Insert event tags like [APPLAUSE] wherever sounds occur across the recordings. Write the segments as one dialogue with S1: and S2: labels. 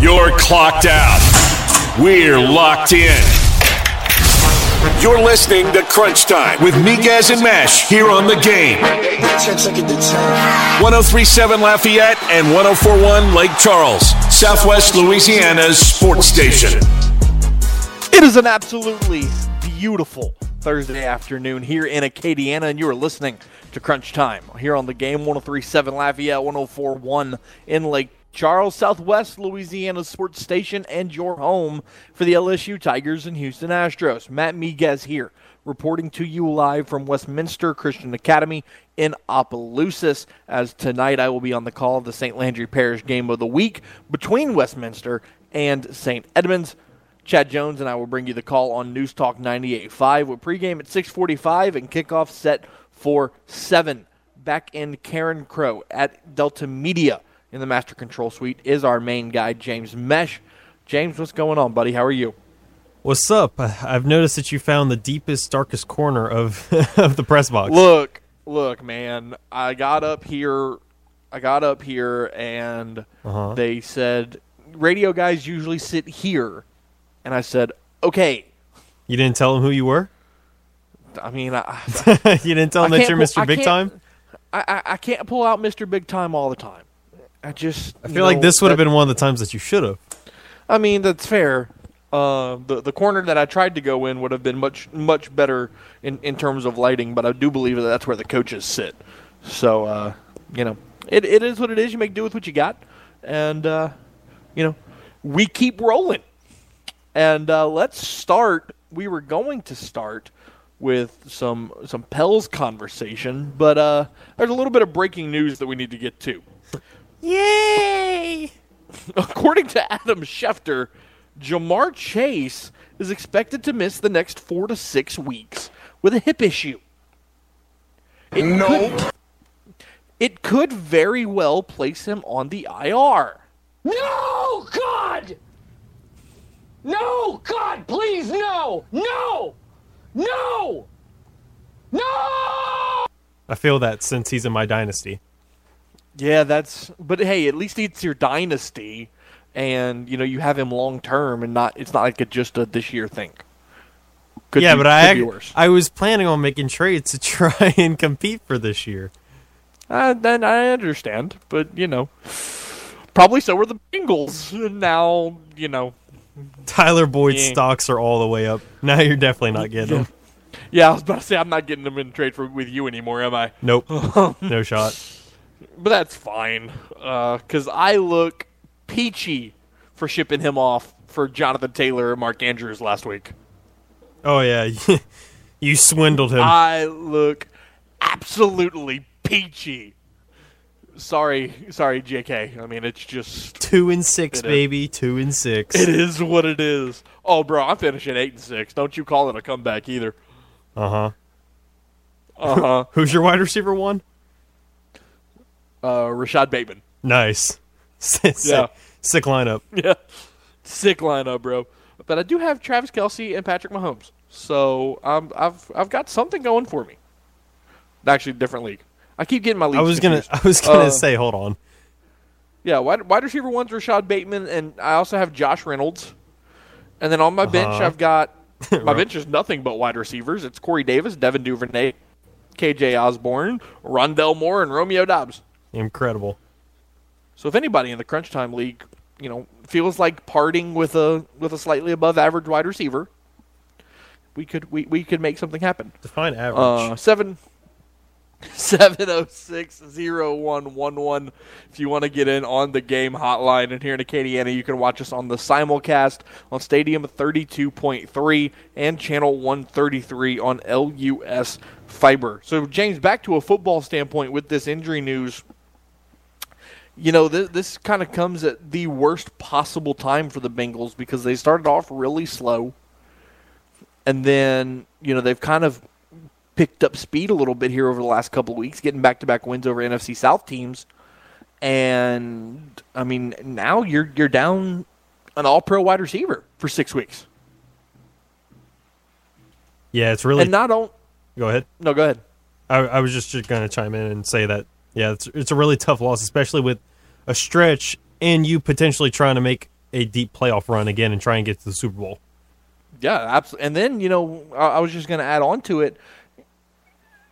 S1: You're clocked out. We're locked in. You're listening to Crunch Time with Miguez and Mesh here on the game. 1037 Lafayette and 1041 Lake Charles, Southwest Louisiana's sports station.
S2: It is an absolutely beautiful Thursday afternoon here in Acadiana, and you are listening to Crunch Time here on the game 1037 Lafayette, 1041 in Lake Charles, Southwest Louisiana Sports Station, and your home for the LSU Tigers and Houston Astros. Matt Miguez here, reporting to you live from Westminster Christian Academy in Opelousas. As tonight I will be on the call of the St. Landry Parish game of the week between Westminster and St. Edmunds. Chad Jones and I will bring you the call on News Talk 98.5 with pregame at 645 and kickoff set for 7. Back in Carencro at Delta Media in the Master Control Suite is our main guy, James Mesh. James, what's going on, buddy? How are you?
S3: What's up? I've noticed that you found the deepest, darkest corner of [LAUGHS] of the press box.
S2: Look, look, man. I got up here. I got up here, and
S3: Uh-huh.
S2: they said radio guys usually sit here, and I said, okay.
S3: You didn't tell him who you were.
S2: I mean, I, [LAUGHS]
S3: you didn't tell him
S2: I
S3: that you're Mr. Big Time.
S2: I, I, I can't pull out Mr. Big Time all the time. I just
S3: I feel like this would have been one of the times that you should have.
S2: I mean, that's fair. Uh, the the corner that I tried to go in would have been much much better in, in terms of lighting, but I do believe that that's where the coaches sit. So uh, you know, it, it is what it is. You make do with what you got, and uh, you know, we keep rolling. And uh, let's start. We were going to start with some some Pels conversation, but uh, there's a little bit of breaking news that we need to get to.
S3: Yay! [LAUGHS]
S2: According to Adam Schefter, Ja'Marr Chase is expected to miss the next four to six weeks with a hip issue. It no. Could, it could very well place him on the IR.
S4: No, God! No, God, please, no! No! No! No!
S3: I feel that since he's in my dynasty.
S2: Yeah, that's. But hey, at least it's your dynasty, and you know you have him long term, and not. It's not like a, just a this year thing. Could
S3: yeah,
S2: be,
S3: but I. I was planning on making trades to [LAUGHS] try and compete for this year.
S2: Uh, then I understand, but you know, probably so were the Bengals. Now you know.
S3: Tyler Boyd's
S2: Yeah.
S3: stocks are all the way up. [LAUGHS] Now you're definitely not getting them.
S2: Yeah, I was about to say I'm not getting them in trade for with you anymore, am I?
S3: Nope. [LAUGHS] no shot.
S2: But that's fine, because I look peachy for shipping him off for Jonathan Taylor and Mark Andrews last week.
S3: Oh yeah, [LAUGHS] you swindled him.
S2: I look absolutely peachy. Sorry, sorry, JK. I mean, it's just
S3: Two and six,
S2: is.
S3: baby. Two and six.
S2: it is what it is. Oh, bro, I'm finishing eight and six. Don't you call it a comeback either.
S3: Uh huh.
S2: Uh huh. [LAUGHS]
S3: Who's your wide receiver one?
S2: Uh, Rashod Bateman.
S3: Nice. [LAUGHS] sick,
S2: Yeah.
S3: sick lineup. [LAUGHS]
S2: Yeah, sick lineup, bro. But I do have Travis Kelce and Patrick Mahomes, so um, I've I've got something going for me. Actually, different league. I keep getting my leagues.
S3: I was gonna. I was gonna
S2: Uh,
S3: say, hold on.
S2: Yeah, wide, wide receiver one's Rashod Bateman, and I also have Josh Reynolds. And then on my bench,
S3: Uh-huh.
S2: I've got [LAUGHS] my bench is nothing but wide receivers. It's Corey Davis, Devin Duvernay, KJ Osborn, Rondale Moore, and Romeo Doubs.
S3: Incredible.
S2: So if anybody in the crunch time league, you know, feels like parting with a with a slightly above average wide receiver, we could we, we could make something happen.
S3: Define average.
S2: Uh, seven [LAUGHS] seven oh six zero one one one. If you want to get in on the game hotline, and here in Acadiana, you can watch us on the simulcast on Stadium thirty two point three and Channel one thirty three on LUS Fiber. So James, back to a football standpoint with this injury news. You know, this, this kind of comes at the worst possible time for the Bengals because they started off really slow. And then, you know, they've kind of picked up speed a little bit here over the last couple of weeks, getting back to back wins over NFC South teams. And I mean, now you're you're down an all pro wide receiver for six weeks.
S3: yeah, it's really.
S2: and not on
S3: go ahead.
S2: no, go ahead.
S3: I, I was just going to chime in and say that yeah, it's it's a really tough loss, especially with a stretch and you potentially trying to make a deep playoff run again and try and get to the Super Bowl.
S2: Yeah, absolutely. And then you know, I, I was just going to add on to it.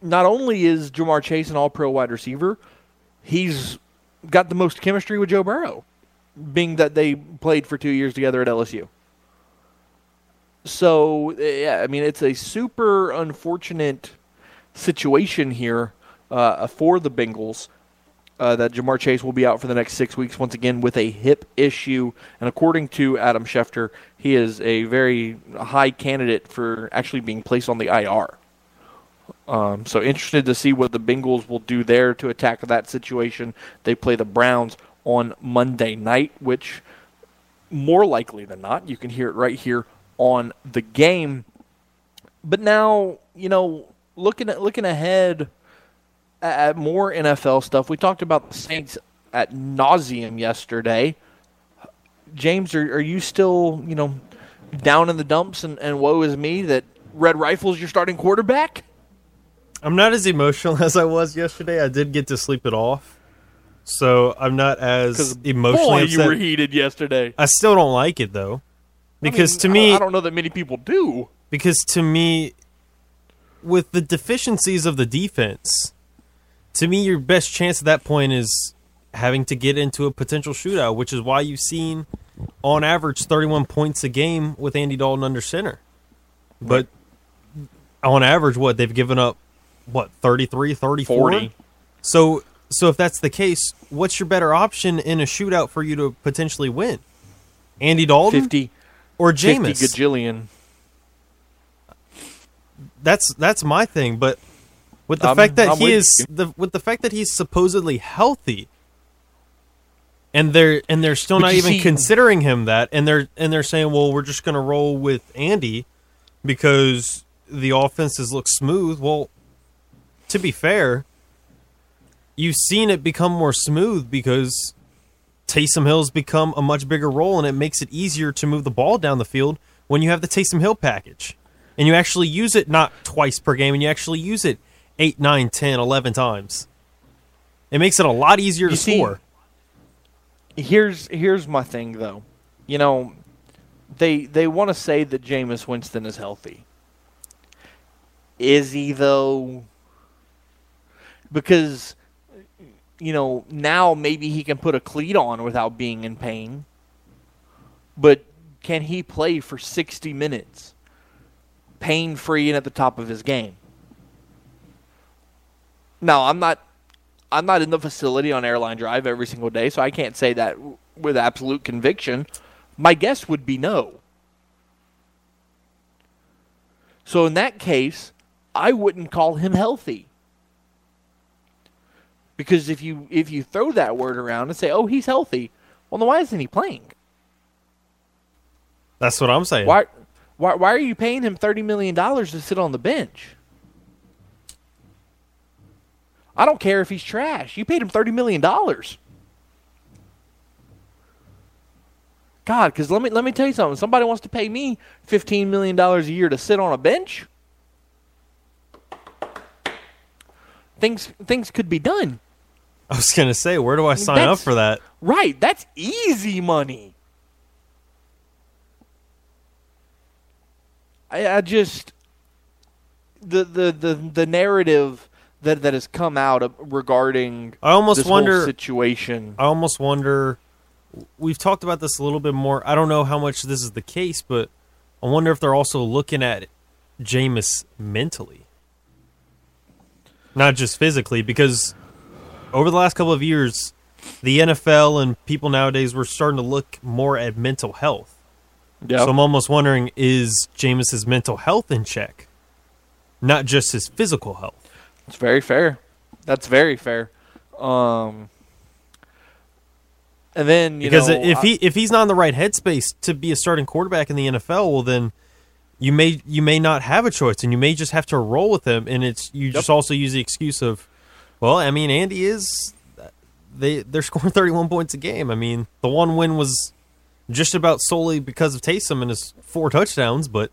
S2: Not only is Ja'Marr Chase an All-Pro wide receiver, he's got the most chemistry with Joe Burrow, being that they played for two years together at LSU. So yeah, I mean it's a super unfortunate situation here uh, for the Bengals. Uh, that Ja'Marr Chase will be out for the next six weeks once again with a hip issue, and according to Adam Schefter, he is a very high candidate for actually being placed on the IR. Um, so interested to see what the Bengals will do there to attack that situation. They play the Browns on Monday night, which more likely than not, you can hear it right here on the game. But now, you know, looking at looking ahead at more NFL stuff, we talked about the Saints at nauseum yesterday. James, are, are you still, you know, down in the dumps and, and woe is me that Red Rifle's your starting quarterback?
S3: I'm not as emotional [LAUGHS] as I was yesterday. I did get to sleep it off, so I'm not as emotionally
S2: boy,
S3: upset.
S2: you were heated yesterday.
S3: I still don't like it though, because
S2: I
S3: to me,
S2: I don't know that many people do.
S3: because to me, with the deficiencies of the defense, to me, your best chance at that point is having to get into a potential shootout, which is why you've seen, on average, 31 points a game with Andy Dalton under center. But on average, what they've given up, what 33, 34?
S2: 40.
S3: So, so if that's the case, what's your better option in a shootout for you to potentially win? Andy Dalton
S2: 50,
S3: or
S2: 50
S3: Jameis?
S2: gajillion.
S3: that's that's my thing. But with the
S2: I'm-
S3: fact that
S2: I'm
S3: he is the with the fact that he's supposedly healthy, and they're and they're still
S2: But
S3: not even
S2: see-
S3: considering him that, and they're and they're saying, well, we're just going to roll with Andy because the offenses look smooth. Well, to be fair, you've seen it become more smooth because Taysom Hill's become a much bigger role, and it makes it easier to move the ball down the field when you have the Taysom Hill package. And you actually use it not twice per game, and you actually use it 8, 9, 10, 11 times. It makes it a lot easier to
S2: see-
S3: score.
S2: Here's here's my thing though. You know, they they want to say that Jameis Winston is healthy. Is he though? Because you know, now maybe he can put a cleat on without being in pain. But can he play for 60 minutes pain free and at the top of his game? Now, I'm not I'm not in the facility on airline drive every single day, so I can't say that with absolute conviction. My guess would be no. So in that case, I wouldn't call him healthy. Because if you if you throw that word around and say, "Oh, he's healthy," well, then why isn't he playing?
S3: That's what I'm saying.
S2: Why why why are you paying him 30 million dollars to sit on the bench? I don't care if he's trash. You paid him 30 million dollars. God, cuz let me let me tell you something. Somebody wants to pay me 15 million dollars a year to sit on a bench. Things things could be done.
S3: I was going to say, where do I sign up for that?
S2: Right, that's easy money. I, I just the, the the the narrative that that has come out regarding
S3: I almost
S2: this whole
S3: wonder-
S2: situation.
S3: I almost wonder. We've talked about this a little bit more. I don't know how much this is the case, but I wonder if they're also looking at Jameis mentally, not just physically. Because over the last couple of years, the NFL and people nowadays were starting to look more at mental health.
S2: Yeah,
S3: So I'm almost wondering: is Jameis's mental health in check, not just his physical health?
S2: It's very fair. That's very fair. Um, and then you
S3: because
S2: know,
S3: if
S2: I-
S3: he if he's not in the right headspace to be a starting quarterback in the NFL, well then you may you may not have a choice, and you may just have to roll with him. And it's you just also use the excuse of, well, I mean, Andy is they they're [LAUGHS] scoring thirty one points a game. I mean, the one win was just about solely because of Taysom and his four touchdowns, but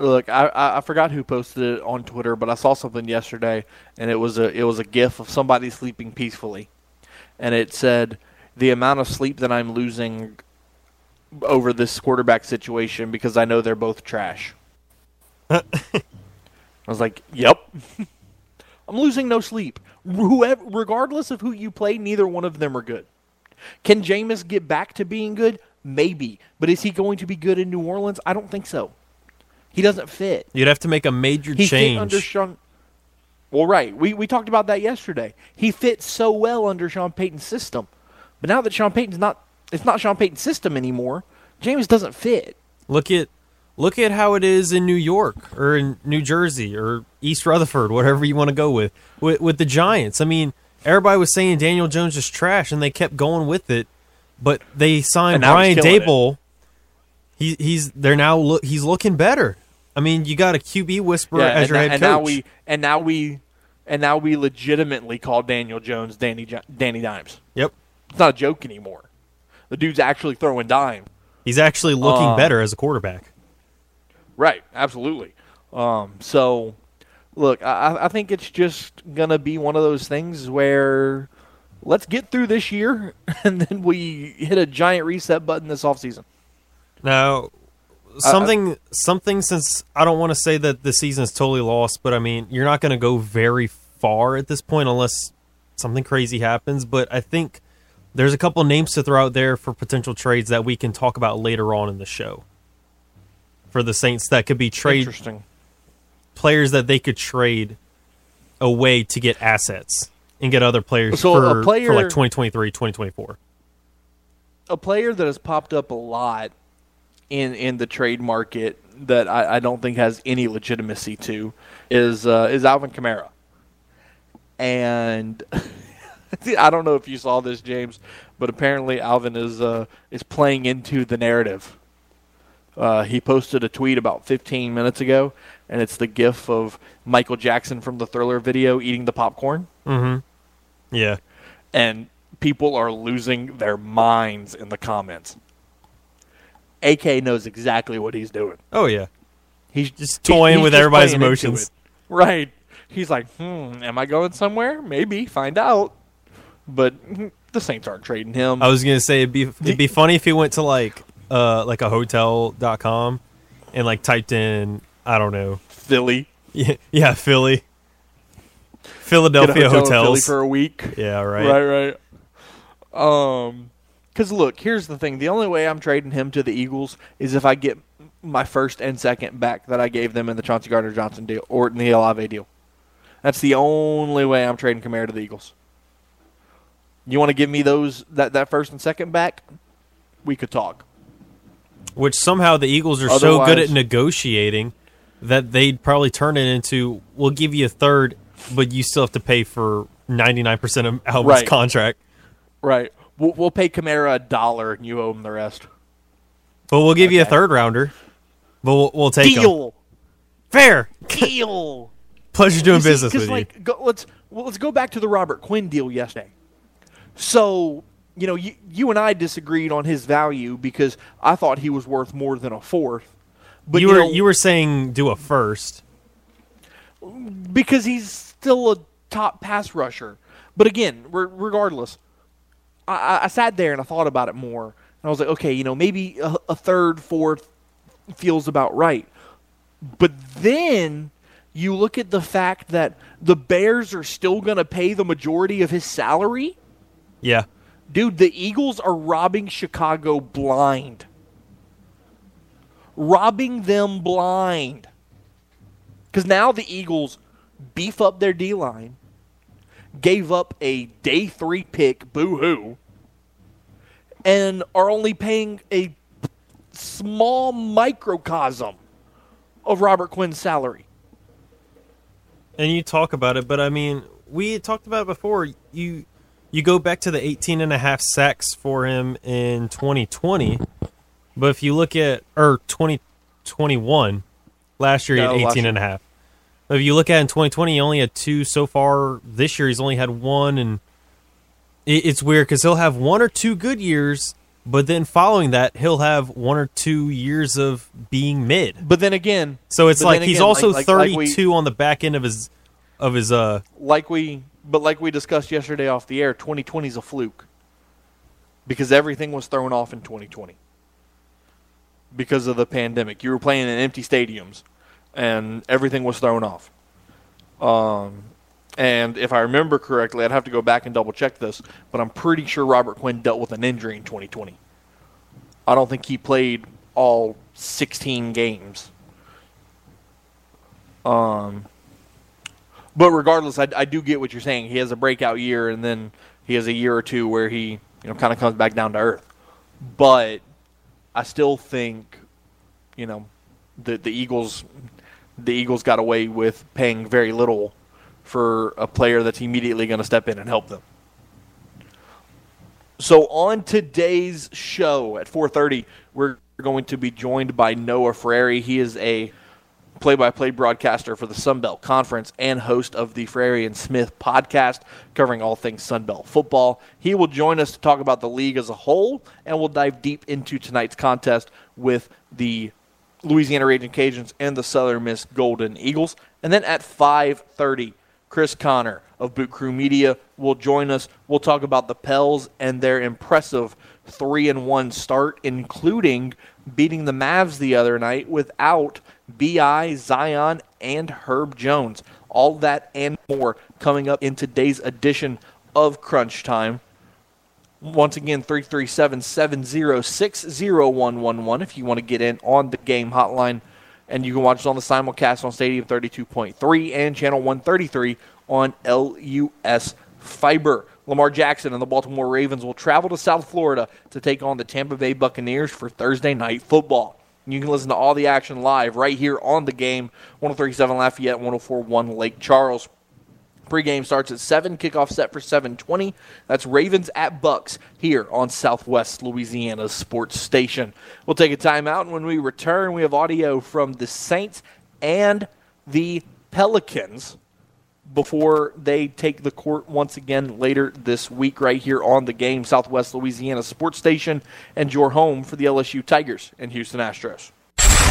S2: Look, I, I forgot who posted it on Twitter, but I saw something yesterday, and it was a it was a GIF of somebody sleeping peacefully, and it said, "The amount of sleep that I'm losing over this quarterback situation because I know they're both trash. [LAUGHS] I was like, "Yep." [LAUGHS] I'm losing no sleep. Whoever, regardless of who you play, neither one of them are good. Can Jameis get back to being good? Maybe, but is he going to be good in New Orleans? I don't think so. He doesn't fit.
S3: You'd have to make a major
S2: He fit
S3: change.
S2: under Sean. Well, right. We we talked about that yesterday. He fits so well under Sean Payton's system, but now that Sean Payton's not, it's not Sean Payton's system anymore. James doesn't fit.
S3: Look at look at how it is in New York or in New Jersey or East Rutherford, whatever you want to go with, with with the Giants. I mean, everybody was saying Daniel Jones is trash, and they kept going with it. But they signed
S2: And now
S3: Brian
S2: it.
S3: Daboll. He he's they're now look he's looking better. I mean, you got a QB whisperer as
S2: and,
S3: your head
S2: and
S3: coach.
S2: now we and now we and now we legitimately call Daniel Jones Danny Danny Dimes.
S3: yep,
S2: It's not a joke anymore. The dude's actually throwing dime.
S3: he's actually looking
S2: Um,
S3: better as a quarterback.
S2: Right, absolutely. Um, so, look, I, I think it's just gonna be one of those things where let's get through this year, [LAUGHS] and then we hit a giant reset button this offseason.
S3: Now, something something since I don't want to say that the season is totally lost, but I mean you're not going to go very far at this point unless something crazy happens. But I think there's a couple names to throw out there for potential trades that we can talk about later on in the show. For the Saints, that could be trade
S2: Interesting.
S3: players that they could trade away to get assets and get other players
S2: So a
S3: for,
S2: player-
S3: for like 2023, 2024.
S2: A player that has popped up a lot in in the trade market that I, I don't think has any legitimacy to is uh, is Alvin Kamara. And [LAUGHS] I don't know if you saw this, James, but apparently Alvin is uh, is playing into the narrative. Uh, he posted a tweet about 15 minutes ago, and it's the GIF of Michael Jackson from the Thriller video eating the popcorn,
S3: Yeah.
S2: and people are losing their minds in the comments. AK knows exactly what he's doing.
S3: Oh yeah.
S2: He's
S3: Just toying with everybody's emotions.
S2: Right. He's like, hmm, am I going somewhere? Maybe. Find out. But [LAUGHS] the Saints aren't trading him.
S3: I was gonna say it'd be it'd be [LAUGHS] funny if he went to like uh like a hotel.com and like typed in I don't know
S2: Philly.
S3: yeah, [LAUGHS] yeah Philly Philadelphia
S2: hotel in Philly
S3: hotels
S2: for a week.
S3: yeah right.
S2: Right, right. Um, because look, here's the thing: the only way I'm trading him to the Eagles is if I get my first and second back that I gave them in the Chauncey Gardner Johnson deal or in the Olave deal. That's the only way I'm trading Kamara to the Eagles. You want to give me those that that first and second back? We could talk.
S3: Which somehow the Eagles are so good at negotiating that they'd probably turn it into we'll give you a third, but you still have to pay for ninety nine percent of Alvin's
S2: Right.
S3: contract.
S2: Right. We'll, we'll pay Kamara a dollar and you owe him the rest.
S3: But we'll give you a third rounder. But we'll, we'll take 'em.
S2: Deal.
S3: Fair.
S2: Deal. [LAUGHS]
S3: Pleasure doing
S2: You see,
S3: business
S2: 'cause,
S3: with you.
S2: like, Go, let's well, let's go back to the Robert Quinn deal yesterday. So you know, you, you and I disagreed on his value because I thought he was worth more than a fourth. But
S3: you
S2: you
S3: were
S2: know,
S3: you were saying do a first.
S2: because he's still a top pass rusher. But again, re- regardless, I, I- sat there and I thought about it more, and I was like, okay, you know, maybe a, a third, fourth feels about right. But then you look at the fact that the Bears are still going to pay the majority of his salary.
S3: Yeah.
S2: Dude, the Eagles are robbing Chicago blind. Robbing them blind. Because now the Eagles beef up their D line, gave up a day three pick, boo hoo, and are only paying a small microcosm of Robert Quinn's salary.
S3: and you talk about it, but I mean, we had talked about it before. You you go back to the 18 and a half sacks for him in 2020, but if you look at or 2021, last year he
S2: No,
S3: had
S2: last
S3: 18 and a half. If you look at in 2020, he only had two so far. This year he's only had one, and it, it's weird because he'll have one or two good years, but then following that he'll have one or two years of being mid.
S2: But then again,
S3: So it's like he's
S2: again,
S3: also
S2: like- like- like we-
S3: 32 on the back end of his of his uh
S2: like we but like we discussed yesterday off the air 2020 is a fluke because everything was thrown off in 2020 because of the pandemic. You were playing in empty stadiums, and everything was thrown off. Um, and if I remember correctly, I'd have to go back and double check this, but I'm pretty sure Robert Quinn dealt with an injury in 2020. I don't think he played all 16 games. Um, but regardless, I, I do get what you're saying. He has a breakout year, and then he has a year or two where he, you know, kind of comes back down to earth. But I still think, you know, the the Eagles, the Eagles got away with paying very little for a player that's immediately going to step in and help them. So on today's show at 4:30, we're going to be joined by Noah Frary. He is a play-by-play broadcaster for the Sun Belt Conference and host of the Frary and Smith podcast covering all things Sun Belt football. He will join us to talk about the league as a whole, and we'll dive deep into tonight's contest with the Louisiana Raging Cajuns and the Southern Miss Golden Eagles. And then at 5:30, Chris Connor of Boot Crew Media will join us. We'll talk about the Pels and their impressive three and one start, including beating the Mavs the other night without Bi Zion and Herb Jones. All that and more coming up in today's edition of Crunch Time. Once again, 337 706 0111 if you want to get in on the game hotline. And you can watch it on the simulcast on Stadium 32.3 and Channel 133 on LUS Fiber. Lamar Jackson and the Baltimore Ravens will travel to South Florida to take on the Tampa Bay Buccaneers for Thursday night football. You can listen to all the action live right here on the game 1037 Lafayette, 1041 Lake Charles. Pregame starts at 7, kickoff set for 720. That's Ravens at Bucks here on Southwest Louisiana's sports station. We'll take a timeout, and when we return, we have audio from the Saints and the Pelicans before they take the court once again later this week, right here on the game, Southwest Louisiana Sports Station, and your home for the LSU Tigers and Houston Astros.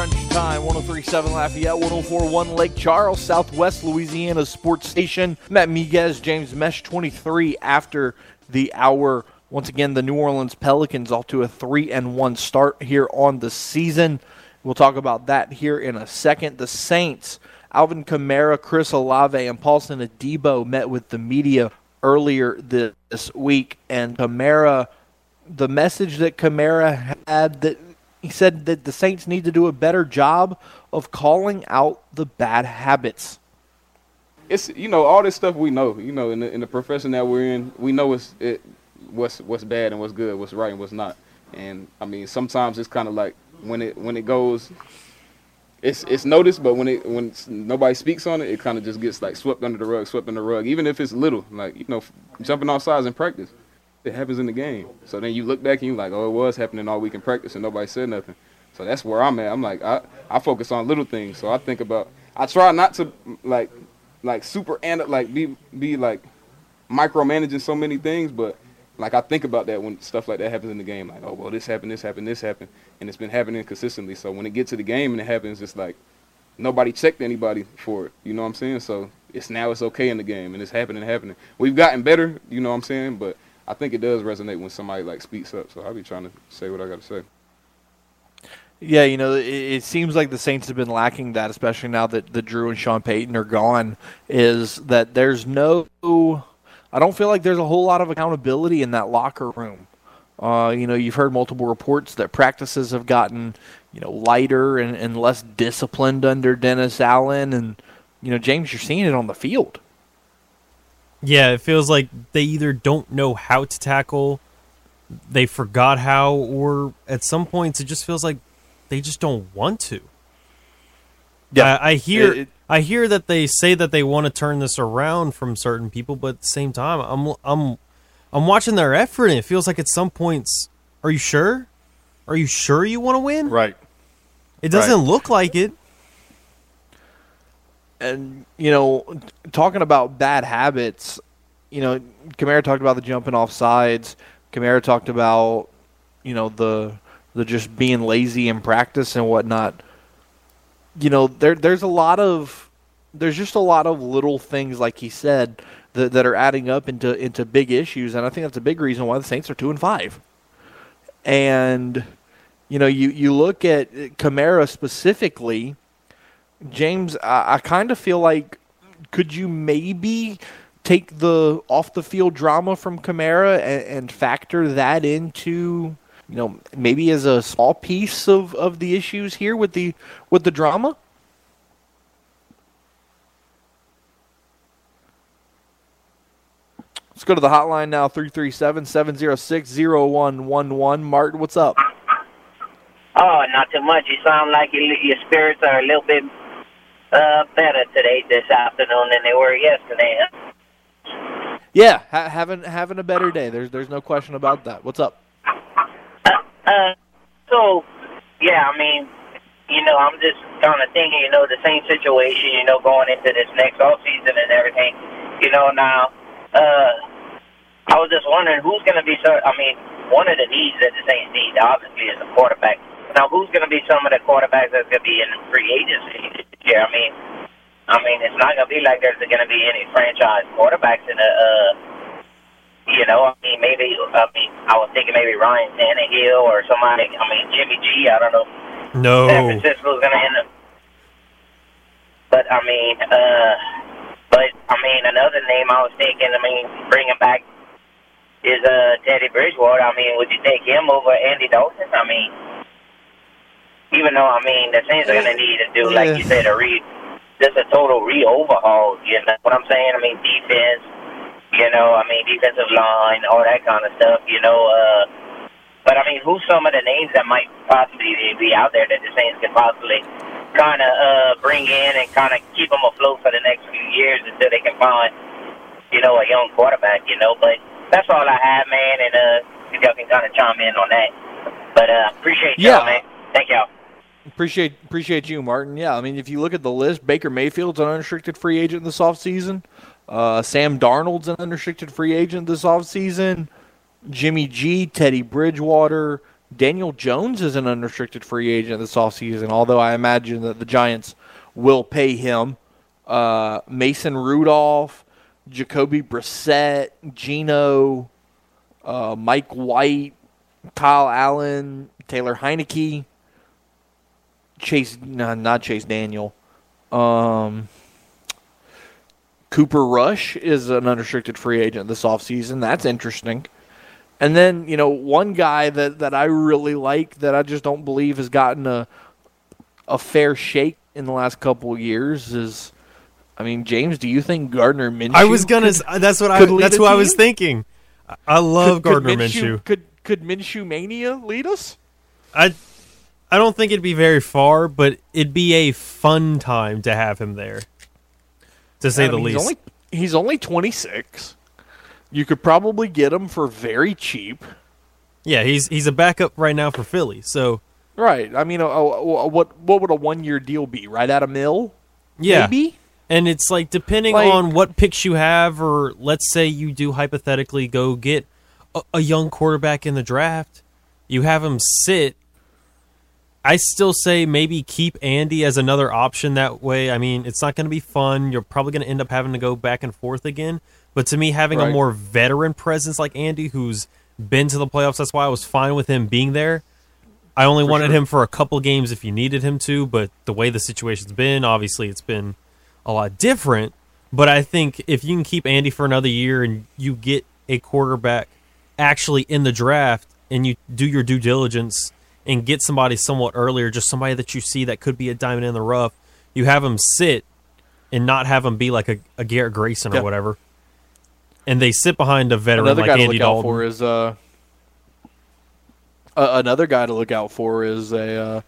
S2: Crunch Time, 1037 Lafayette, 1041 Lake Charles, Southwest Louisiana Sports Station. Matt Miguez, James Mesh, 23 after the hour. Once again, the New Orleans Pelicans off to a 3 and 1 start here on the season. We'll talk about that here in a second. The Saints, Alvin Kamara, Chris Olave, and Paulson Adebo met with the media earlier this week, and Kamara, the message that Kamara had that he said that the Saints need to do a better job of calling out the bad habits.
S5: It's you know all this stuff we know. You know in the, in the profession that we're in, we know it's it, what's what's bad and what's good, what's right and what's not. And I mean sometimes it's kind of like when it when it goes, it's it's noticed, but when it when nobody speaks on it, it kind of just gets like swept under the rug, swept under the rug. Even if it's little, like you know jumping off sides in practice it happens in the game. So then you look back and you're like, oh, it was happening all week in practice and nobody said nothing. So that's where I'm at. I'm like, I, I focus on little things. So I think about, I try not to like, like super and like be be like micromanaging so many things, but like I think about that when stuff like that happens in the game. Like, oh well, this happened, this happened, this happened, and it's been happening consistently. So when it gets to the game and it happens, it's like nobody checked anybody for it. You know what I'm saying? So it's now it's okay in the game and it's happening, happening. We've gotten better. You know what I'm saying? But I think it does resonate when somebody like speaks up. So I'll be trying to say what I got to say.
S2: Yeah, you know, it, it, seems like the Saints have been lacking that, especially now that the Drew and Sean Payton are gone. Is that there's no, I don't feel like there's a whole lot of accountability in that locker room. Uh, you know, you've heard multiple reports that practices have gotten, you know, lighter and, and less disciplined under Dennis Allen, and you know, James, you're seeing it on the field.
S3: Yeah, it feels like they either don't know how to tackle, they forgot how, or at some points it just feels like they just don't want to. Yeah, I, I hear. It, it, I hear that they say that they want to turn this around from certain people, but at the same time, I'm I'm I'm watching their effort, and it feels like at some points, are you sure? Are you sure you want to win?
S2: Right.
S3: It doesn't right. look like it.
S2: And you know, talking about bad habits, you know, Kamara talked about the jumping off sides. Kamara talked about, you know, the the just being lazy in practice and whatnot. You know, there there's a lot of there's just a lot of little things, like he said, that that are adding up into into big issues, and I think that's a big reason why the Saints are two and five. And you know, you you look at Kamara specifically, James. I, I kind of feel like could you maybe take the off the field drama from Kamara and, and factor that into you know maybe as a small piece of, of the issues here with the with the drama? Let's go to the hotline now 337 706 0111. Martin, what's up?
S6: Oh, not too much. You sound like your, your spirits are a little bit uh, better today, this afternoon, than they were yesterday. Huh?
S2: Yeah, ha- having having a better day. There's there's no question about that. What's up?
S6: Uh, uh, so, yeah, I mean, you know, I'm just kind of thinking, you know, the same situation, you know, going into this next off season and everything. You know, now, uh, I was just wondering who's going to be. So, I mean, one of the needs that the Saints need, obviously, is a quarterback. Now, who's going to be some of the quarterbacks that's going to be in free agency year? I mean, I mean, it's not going to be like there's going to be any franchise quarterbacks in the. Uh, you know, I mean, maybe. I mean, I was thinking maybe Ryan Tannehill or somebody. I mean, Jimmy G. I don't know.
S3: No.
S6: San Francisco's going to end up. But I mean, uh, but I mean, another name I was thinking. I mean, bringing back is uh Teddy Bridgewater. I mean, would you take him over Andy Dalton? I mean, even though I mean the Saints are going to need to do, like you said, a re just a total re overhaul. You know what I'm saying? I mean, defense. You know, I mean, defensive line, all that kind of stuff. You know, uh, but I mean, who's some of the names that might possibly be out there that the Saints could possibly kind of uh, bring in and kind of keep them afloat for the next few years until they can find, you know, a young quarterback. You know, but that's all I have, man, and uh, you y'all can kind of chime in on that. But uh, appreciate y'all,
S2: Yeah.
S6: man.
S2: Appreciate appreciate you, Martin. Yeah, I mean, if you look at the list, Baker Mayfield's an unrestricted free agent this offseason. Uh, Sam Darnold's an unrestricted free agent this offseason. Jimmy G, Teddy Bridgewater, Daniel Jones is an unrestricted free agent this offseason, although I imagine that the Giants will pay him. Uh, Mason Rudolph, Jacoby Brissett, Geno, uh, Mike White, Kyle Allen, Taylor Heinicke. Chase, no, not Chase Daniel. Um, Cooper Rush is an unrestricted free agent this offseason. That's interesting. And then, you know, one guy that, that I really like that I just don't believe has gotten a a fair shake in the last couple of years is I mean, James, do you think Gardner Minshew
S3: I was gonna. that's what I. That's what I was thinking. I- love
S2: could- could
S3: Gardner Minshew.
S2: Could could Minshew mania lead us?
S3: I, I don't think it'd be very far, but it'd be a fun time to have him there. To say
S2: I
S3: the
S2: mean,
S3: least.
S2: He's only, he's only 26. You could probably get him for very cheap.
S3: yeah, he's he's a backup right now for Philly. So
S2: Right. I mean, a, a- a- what what would a one year deal be? Right at a mill?
S3: yeah,
S2: Maybe?
S3: and it's like depending
S2: Like-
S3: on what picks you have, or let's say you do hypothetically go get a, a young quarterback in the draft, you have him sit. I still say maybe keep Andy as another option that way. I mean, it's not going to be fun. You're probably going to end up having to go back and forth again. But to me, having a more veteran presence like Andy, who's been to the playoffs, that's why I was fine with him being there. I only wanted
S2: sure.
S3: him for a couple games if you needed him to, but the way the situation's been, obviously it's been a lot different. But I think if you can keep Andy for another year and you get a quarterback actually in the draft and you do your due diligence and get somebody somewhat earlier, just somebody that you see that could be a diamond in the rough, you have them sit and not have them be like a, a Garrett Grayson or
S2: Yeah.
S3: whatever. And they sit behind a veteran
S2: Another
S3: like
S2: guy to
S3: Andy
S2: look out for is uh, uh, another guy to look out for is a uh,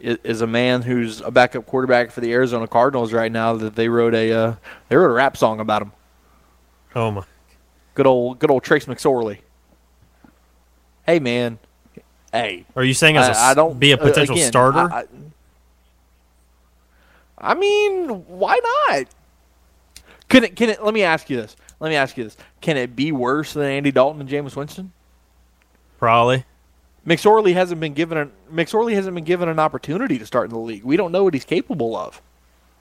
S2: is a man who's a backup quarterback for the Arizona Cardinals right now. That they wrote a uh, they wrote a rap song about him.
S3: oh my!
S2: Good old good old Trace McSorley. Hey man, hey.
S3: Are you saying as a,
S2: I, I don't
S3: be a
S2: uh,
S3: potential
S2: again,
S3: starter?
S2: I- I- I mean, why not? Can it? Can it? Let me ask you this. Let me ask you this. Can it be worse than Andy Dalton and Jameis Winston?
S3: Probably.
S2: McSorley hasn't been given an McSorley hasn't been given an opportunity to start in the league. We don't know what he's capable of.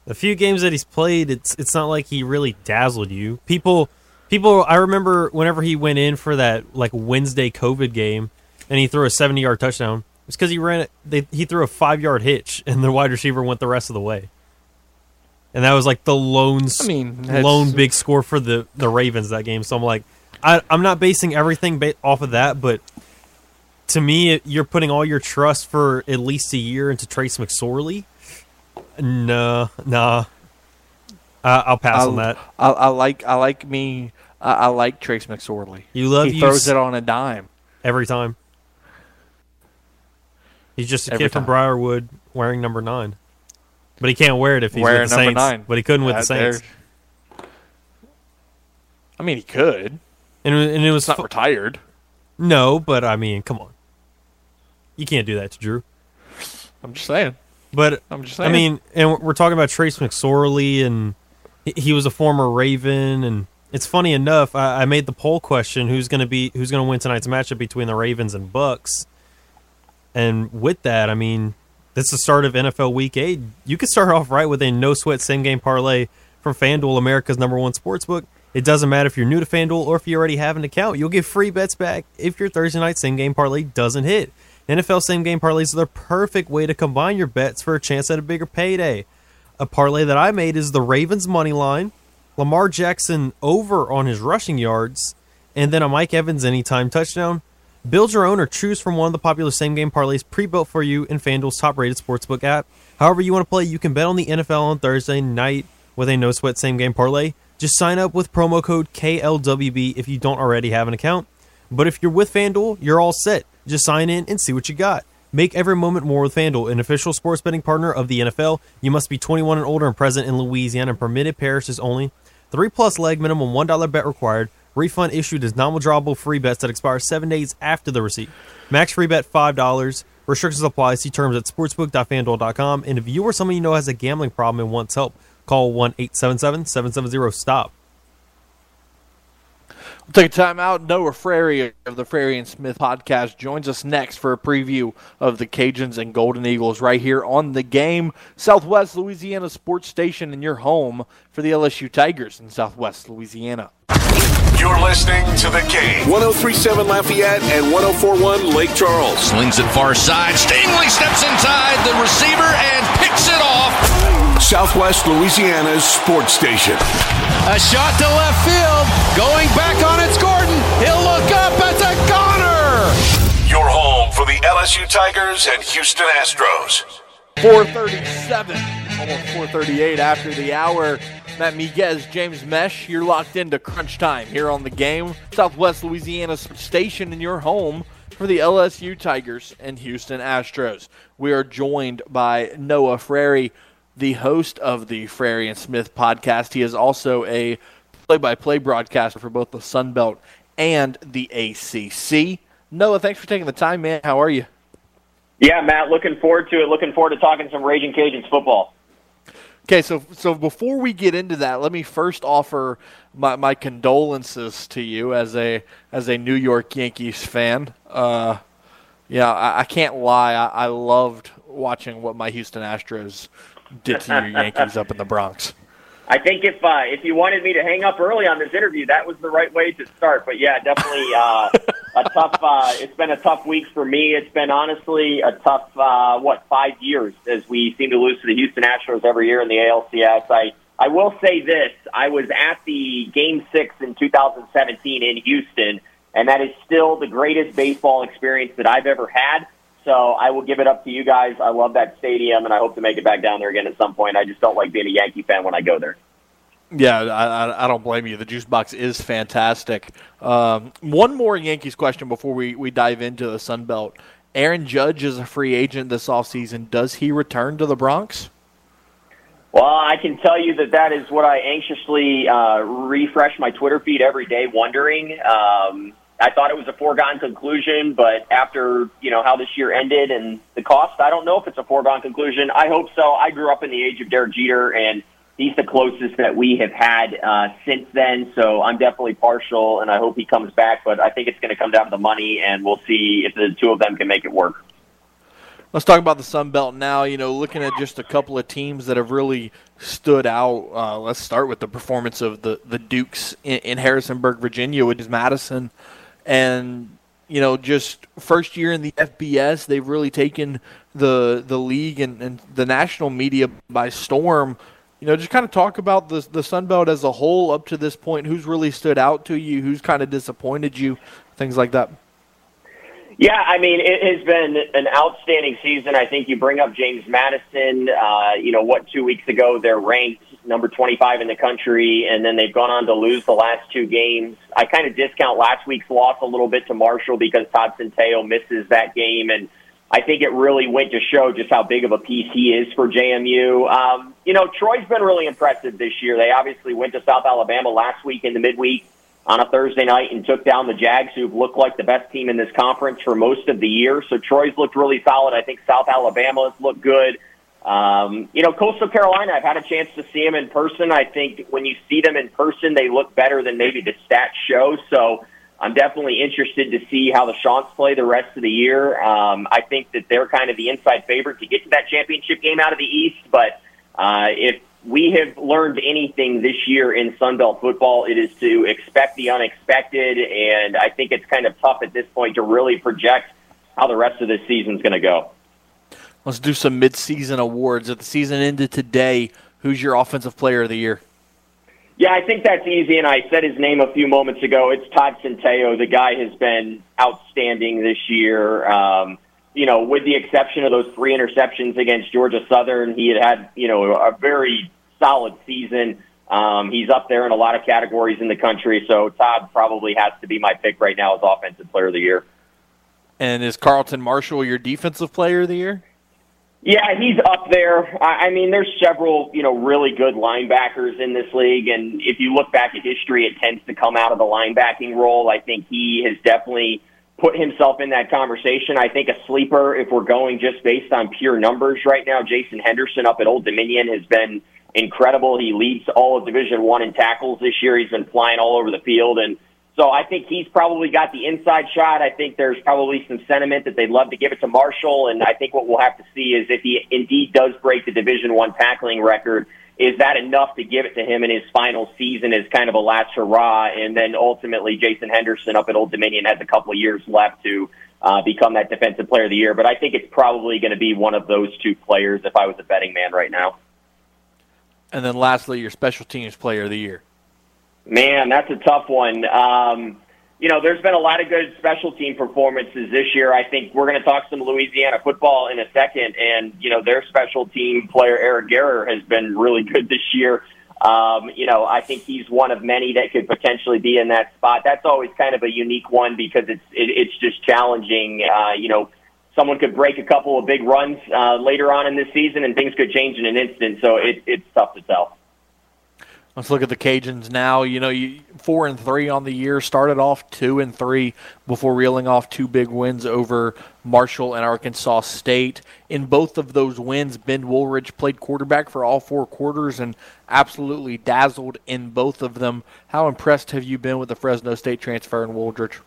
S3: The few games that he's played, it's it's not like he really dazzled you. People, people. I remember whenever he went in for that like Wednesday COVID game, and he threw a seventy yard touchdown. It's because he ran it. They, he threw a five yard hitch, and the wide receiver went the rest of the way. And that was like the lone,
S2: I mean,
S3: lone big score for the the Ravens that game. So I'm like, I, I'm not basing everything ba- off of that, but to me, it- you're putting all your trust for at least a year into Trace McSorley. No, nah. Uh, I'll pass on that.
S2: I, I like I like me I, I like Trace McSorley.
S3: You love
S2: he
S3: you
S2: throws
S3: s-
S2: it on a dime.
S3: every time. He's just a
S2: Every
S3: kid from.
S2: Briar
S3: Woods wearing number nine, but he can't wear it if he's
S2: Wearing
S3: with the
S2: number
S3: Saints.
S2: nine.
S3: But he couldn't with the Saints,
S2: I mean, he could.
S3: and, it- and it was
S2: not
S3: fu-
S2: retired.
S3: no, but I mean, come on, you can't do that to Drew.
S2: I'm just saying.
S3: But
S2: I'm just saying.
S3: I mean, and we're talking about Trace McSorley, and he- he was a former Raven, and it's funny enough. I, I made the poll question: who's going to be who's going to win tonight's matchup between the Ravens and Bucks? And with that, I mean, that's the start of NFL Week Eight. You could start off right with a no sweat same game parlay from FanDuel, America's number one sports book. It doesn't matter if you're new to FanDuel or if you already have an account. You'll get free bets back if your Thursday night same game parlay doesn't hit. NFL same game parlays are the perfect way to combine your bets for a chance at a bigger payday. A parlay that I made is the Ravens money line, Lamar Jackson over on his rushing yards, and then a Mike Evans anytime touchdown. Build your own or choose from one of the popular same game parlays pre built for you in FanDuel's top rated sportsbook app. However, you want to play, you can bet on the NFL on Thursday night with a no sweat same game parlay. Just sign up with promo code KLWB if you don't already have an account. But if you're with FanDuel, you're all set. Just sign in and see what you got. Make every moment more with FanDuel, an official sports betting partner of the NFL. You must be 21 and older and present in Louisiana, and permitted parishes only. Three plus leg minimum $1 bet required. Refund issued as normal drawable free bets that expire seven days after the receipt. Max free bet $5. Restrictions apply. See terms at sportsbook.fanduel.com. And if you or someone you know has a gambling problem and wants help, call 1 877 770 STOP.
S2: We'll take a time out. Noah Frary of the Frary and Smith podcast joins us next for a preview of the Cajuns and Golden Eagles right here on the game. Southwest Louisiana Sports Station in your home for the LSU Tigers in Southwest Louisiana.
S1: You're listening to the game. 1037 Lafayette and 1041 Lake Charles.
S7: Slings it far side. Stingley steps inside the receiver and picks it off.
S1: Southwest Louisiana's sports station.
S7: A shot to left field. Going back on it's Gordon. He'll look up. It's a goner.
S1: Your home for the LSU Tigers and Houston Astros.
S2: 437, almost 438 after the hour. Matt Miguez, James Mesh, you're locked into crunch time here on the game. Southwest Louisiana station in your home for the LSU Tigers and Houston Astros. We are joined by Noah Frary, the host of the Frary and Smith podcast. He is also a play-by-play broadcaster for both the Sun Belt and the ACC. Noah, thanks for taking the time, man. How are you?
S8: Yeah, Matt, looking forward to it. Looking forward to talking some Raging Cajuns football.
S2: Okay, so so before we get into that, let me first offer my, my condolences to you as a as a New York Yankees fan. Uh, yeah, I, I can't lie, I, I loved watching what my Houston Astros did to your Yankees up in the Bronx.
S8: I think if uh, if you wanted me to hang up early on this interview, that was the right way to start. But yeah, definitely uh, a [LAUGHS] tough. Uh, it's been a tough week for me. It's been honestly a tough uh, what five years as we seem to lose to the Houston Astros every year in the ALCS. I I will say this: I was at the Game Six in 2017 in Houston, and that is still the greatest baseball experience that I've ever had. So I will give it up to you guys. I love that stadium, and I hope to make it back down there again at some point. I just don't like being a Yankee fan when I go there.
S2: Yeah, I, I, I don't blame you. The juice box is fantastic. Um, one more Yankees question before we, we dive into the Sun Belt. Aaron Judge is a free agent this offseason. Does he return to the Bronx?
S8: Well, I can tell you that that is what I anxiously uh, refresh my Twitter feed every day, wondering. Um, I thought it was a foregone conclusion, but after you know how this year ended and the cost, I don't know if it's a foregone conclusion. I hope so. I grew up in the age of Derek Jeter, and he's the closest that we have had uh, since then. So I'm definitely partial, and I hope he comes back. But I think it's going to come down to the money, and we'll see if the two of them can make it work.
S2: Let's talk about the Sun Belt now. You know, looking at just a couple of teams that have really stood out. Uh, let's start with the performance of the the Dukes in, in Harrisonburg, Virginia, which is Madison, and you know, just first year in the FBS, they've really taken the the league and, and the national media by storm. You know, just kind of talk about the the Sun Belt as a whole up to this point. Who's really stood out to you? Who's kind of disappointed you? Things like that.
S8: Yeah, I mean, it has been an outstanding season. I think you bring up James Madison. Uh, you know, what, two weeks ago, they're ranked number 25 in the country, and then they've gone on to lose the last two games. I kind of discount last week's loss a little bit to Marshall because Todd Centeio misses that game, and I think it really went to show just how big of a piece he is for JMU. Um, you know, Troy's been really impressive this year. They obviously went to South Alabama last week in the midweek on a Thursday night and took down the Jags, who've looked like the best team in this conference for most of the year. So Troy's looked really solid. I think South Alabama has looked good. Um, you know, Coastal Carolina, I've had a chance to see them in person. I think when you see them in person, they look better than maybe the stats show. So I'm definitely interested to see how the Chants play the rest of the year. Um, I think that they're kind of the inside favorite to get to that championship game out of the East, but uh, if we have learned anything this year in Sunbelt football, it is to expect the unexpected, and I think it's kind of tough at this point to really project how the rest of this season is going to go.
S2: Let's do some midseason awards. If the season ended today, who's your offensive player of the year?
S8: Yeah, I think that's easy, and I said his name a few moments ago. It's Todd Centeio. The guy has been outstanding this year. Um, you know, with the exception of those three interceptions against Georgia Southern, he had had, you know, a very solid season. Um, he's up there in a lot of categories in the country, so Todd probably has to be my pick right now as Offensive Player of the Year.
S2: And is Carlton Martial your Defensive Player of the Year?
S8: Yeah, he's up there. I mean, there's several, you know, really good linebackers in this league, and if you look back at history, it tends to come out of the linebacking role. I think he has definitely put himself in that conversation. I think a sleeper, if we're going just based on pure numbers right now, Jason Henderson up at Old Dominion has been incredible. He leads all of Division One in tackles this year. He's been flying all over the field, and so I think he's probably got the inside shot. I think there's probably some sentiment that they'd love to give it to Martial, and I think what we'll have to see is if he indeed does break the Division One tackling record. Is that enough to give it to him in his final season as kind of a last hurrah? And then ultimately, Jason Henderson up at Old Dominion has a couple of years left to uh, become that Defensive Player of the Year. But I think it's probably going to be one of those two players if I was a betting man right now.
S2: And then lastly, your special teams player of the year.
S8: Man, that's a tough one. Um, you know, there's been a lot of good special team performances this year. I think we're going to talk some Louisiana football in a second, and you know, their special team player Eric Garror has been really [LAUGHS] good this year. Um, you know, I think he's one of many that could potentially be in that spot. That's always kind of a unique one because it's it, it's just challenging. Uh, you know, someone could break a couple of big runs uh, later on in this season, and things could change in an instant. So it, it's tough to tell.
S2: Let's look at the Cajuns now. You know, you, four and three on the year. Started off two and three before reeling off two big wins over Marshall and Arkansas State. In both of those wins, Ben Wooldridge played quarterback for all four quarters and absolutely dazzled in both of them. How impressed have you been with the Fresno State transfer in Wooldridge?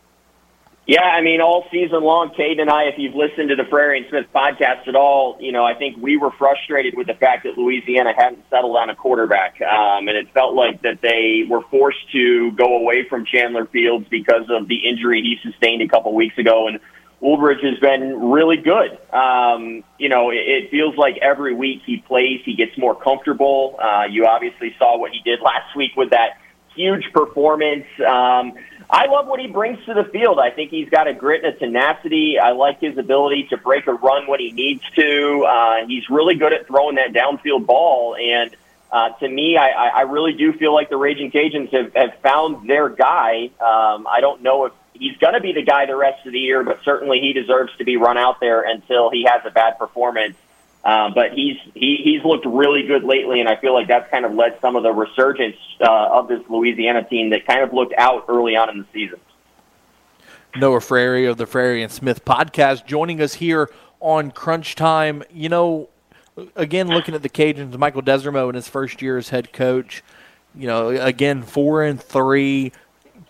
S8: Yeah, I mean, all season long, Kate and I, if you've listened to the Frary and Smith podcast at all, you know, I think we were frustrated with the fact that Louisiana hadn't settled on a quarterback. Um, and it felt like that they were forced to go away from Chandler Fields because of the injury he sustained a couple weeks ago. And Wooldridge has been really good. Um, you know, it, it feels like every week he plays, he gets more comfortable. Uh, you obviously saw what he did last week with that huge performance. Um, I love what he brings to the field. I think he's got a grit and a tenacity. I like his ability to break a run when he needs to. Uh, he's really good at throwing that downfield ball. And uh, to me, I, I really do feel like the Raging Cajuns have, have found their guy. Um, I don't know if he's going to be the guy the rest of the year, but certainly he deserves to be run out there until he has a bad performance. Uh, but he's he, he's looked really good lately, and I feel like that's kind of led some of the resurgence uh, of this Louisiana team that kind of looked out early on in the season.
S2: Noah Frary of the Frary and Smith podcast, joining us here on Crunch Time. You know, again, looking at the Cajuns, Michael Desormeaux in his first year as head coach, you know, again, four and three,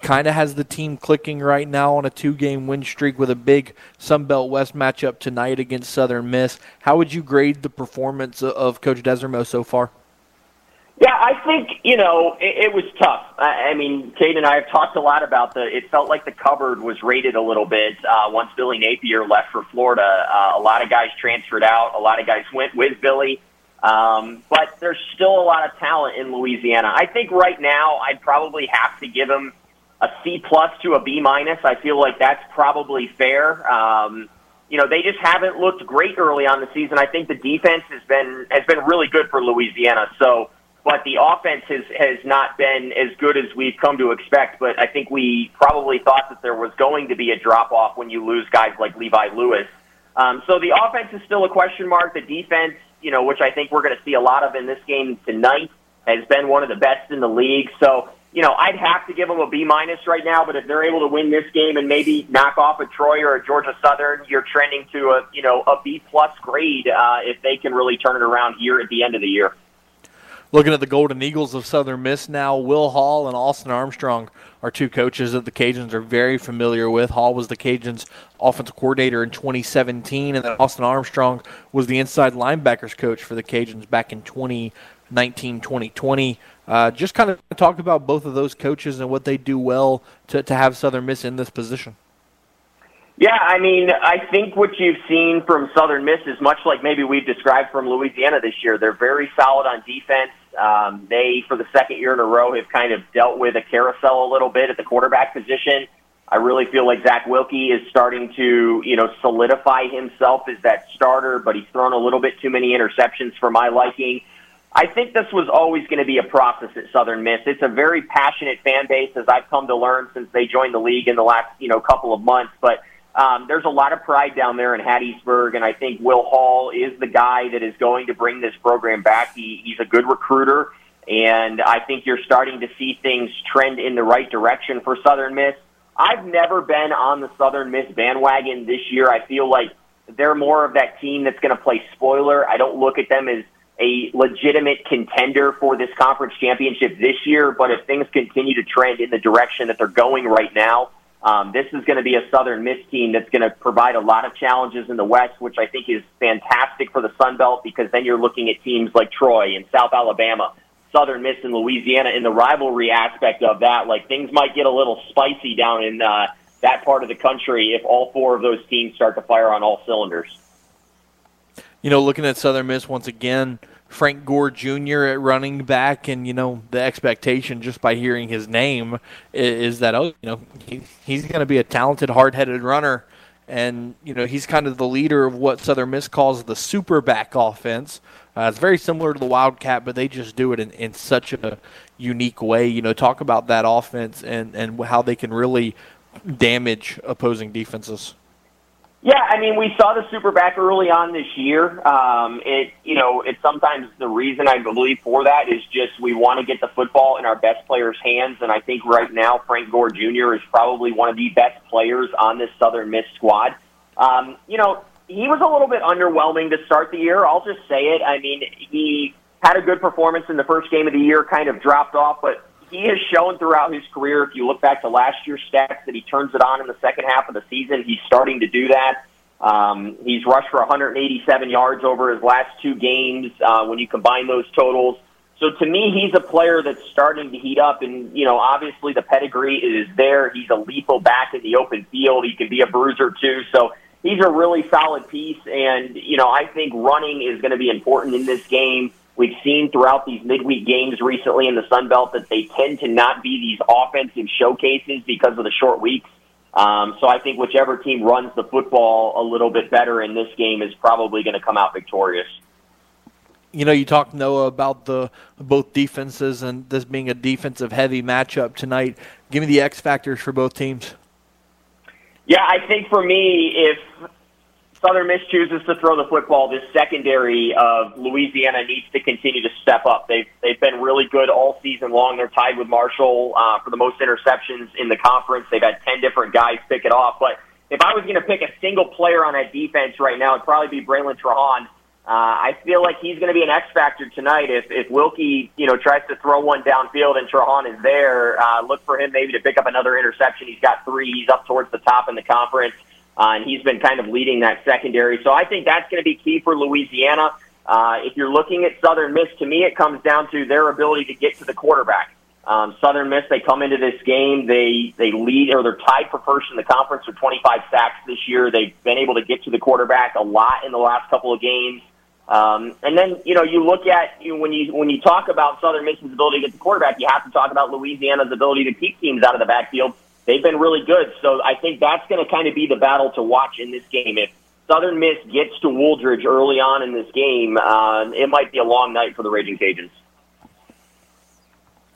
S2: kind of has the team clicking right now on a two game win streak with a big Sun Belt West matchup tonight against Southern Miss. How would you grade the performance of Coach Desormeaux so far?
S8: Yeah, I think you know it, it was tough. I, I mean, Kate and I have talked a lot about the. It felt like the cupboard was raided a little bit uh, once Billy Napier left for Florida. Uh, a lot of guys transferred out. A lot of guys went with Billy. Um, but there's still a lot of talent in Louisiana. I think right now I'd probably have to give him a C plus to a B minus. I feel like that's probably fair. Um, you know, they just haven't looked great early on the season. I think the defense has been has been really good for Louisiana. So but the offense has has not been as good as we've come to expect. But I think we probably thought that there was going to be a drop off when you lose guys like Levi Lewis. Um, so the offense is still a question mark. The defense, you know, which I think we're going to see a lot of in this game tonight, has been one of the best in the league. So you know, I'd have to give them a B minus right now. But if they're able to win this game and maybe knock off a Troy or a Georgia Southern, you're trending to a you know a B plus grade uh, if they can really turn it around here at the end of the year.
S2: Looking at the Golden Eagles of Southern Miss now, Will Hall and Austin Armstrong are two coaches that the Cajuns are very familiar with. Hall was the Cajuns' offensive coordinator in 2017, and then Austin Armstrong was the inside linebackers coach for the Cajuns back in 2019 2020. Uh, just kind of talk about both of those coaches and what they do well to, to have Southern Miss in this position.
S8: Yeah, I mean, I think what you've seen from Southern Miss is much like maybe we've described from Louisiana this year. They're very solid on defense. Um, they, for the second year in a row, have kind of dealt with a carousel a little bit at the quarterback position. I really feel like Zach Wilkie is starting to, you know, solidify himself as that starter, but he's thrown a little bit too many interceptions for my liking. I think this was always going to be a process at Southern Miss. It's a very passionate fan base, as I've come to learn since they joined the league in the last, you know, couple of months. But um, there's a lot of pride down there in Hattiesburg, and I think Will Hall is the guy that is going to bring this program back. He, he's a good recruiter, and I think you're starting to see things trend in the right direction for Southern Miss. I've never been on the Southern Miss bandwagon this year. I feel like they're more of that team that's going to play spoiler. I don't look at them as a legitimate contender for this conference championship this year, but if things continue to trend in the direction that they're going right now, um, this is going to be a Southern Miss team that's going to provide a lot of challenges in the West, which I think is fantastic for the Sun Belt because then you're looking at teams like Troy and South Alabama, Southern Miss and Louisiana in the rivalry aspect of that. Like things might get a little spicy down in uh, that part of the country if all four of those teams start to fire on all cylinders.
S2: You know, looking at Southern Miss once again Frank Gore Jr. at running back, and you know the expectation just by hearing his name is, is that oh you know he, he's going to be a talented, hard-headed runner, and you know he's kind of the leader of what Southern Miss calls the super back offense. Uh, it's very similar to the Wildcat, but they just do it in, in such a unique way. You know, talk about that offense and and how they can really damage opposing defenses.
S8: Yeah, I mean, we saw the superback early on this year. Um, it, you know, it's sometimes the reason I believe for that is just we want to get the football in our best players' hands, and I think right now Frank Gore Jr. is probably one of the best players on this Southern Miss squad. Um, you know, he was a little bit underwhelming to start the year. I'll just say it. I mean, he had a good performance in the first game of the year, kind of dropped off, but he has shown throughout his career, if you look back to last year's stats, that he turns it on in the second half of the season. He's starting to do that. Um, he's rushed for 187 yards over his last two games uh, when you combine those totals. So to me, he's a player that's starting to heat up, and you know, obviously the pedigree is there. He's a lethal back in the open field. He can be a bruiser too. So he's a really solid piece, and you know, I think running is going to be important in this game. We've seen throughout these midweek games recently in the Sun Belt that they tend to not be these offensive showcases because of the short weeks. Um, so I think whichever team runs the football a little bit better in this game is probably going to come out victorious.
S2: You know, you talked Noah about the both defenses and this being a defensive heavy matchup tonight. Give me the X factors for both teams.
S8: Yeah, I think for me, if Southern Miss chooses to throw the football, this secondary of Louisiana needs to continue to step up. They've they've been really good all season long. They're tied with Marshall uh, for the most interceptions in the conference. They've had ten different guys pick it off. But if I was going to pick a single player on that defense right now, it'd probably be Bralen Trahan. Uh, I feel like he's going to be an X factor tonight. If if Wilkie, you know, tries to throw one downfield and Trahan is there, uh, look for him maybe to pick up another interception. He's got three. He's up towards the top in the conference uh, and he's been kind of leading that secondary. So I think that's going to be key for Louisiana. Uh, if you're looking at Southern Miss, to me, it comes down to their ability to get to the quarterback. Um, Southern Miss, they come into this game, they they lead or they're tied for first in the conference with 25 sacks this year. They've been able to get to the quarterback a lot in the last couple of games. Um, and then you know you look at you know, when you when you talk about Southern Miss's ability to get the quarterback, you have to talk about Louisiana's ability to keep teams out of the backfield they've been really good. So I think that's going to kind of be the battle to watch in this game. If Southern Miss gets to Wooldridge early on in this game, uh, it might be a long night for the Raging Cajuns.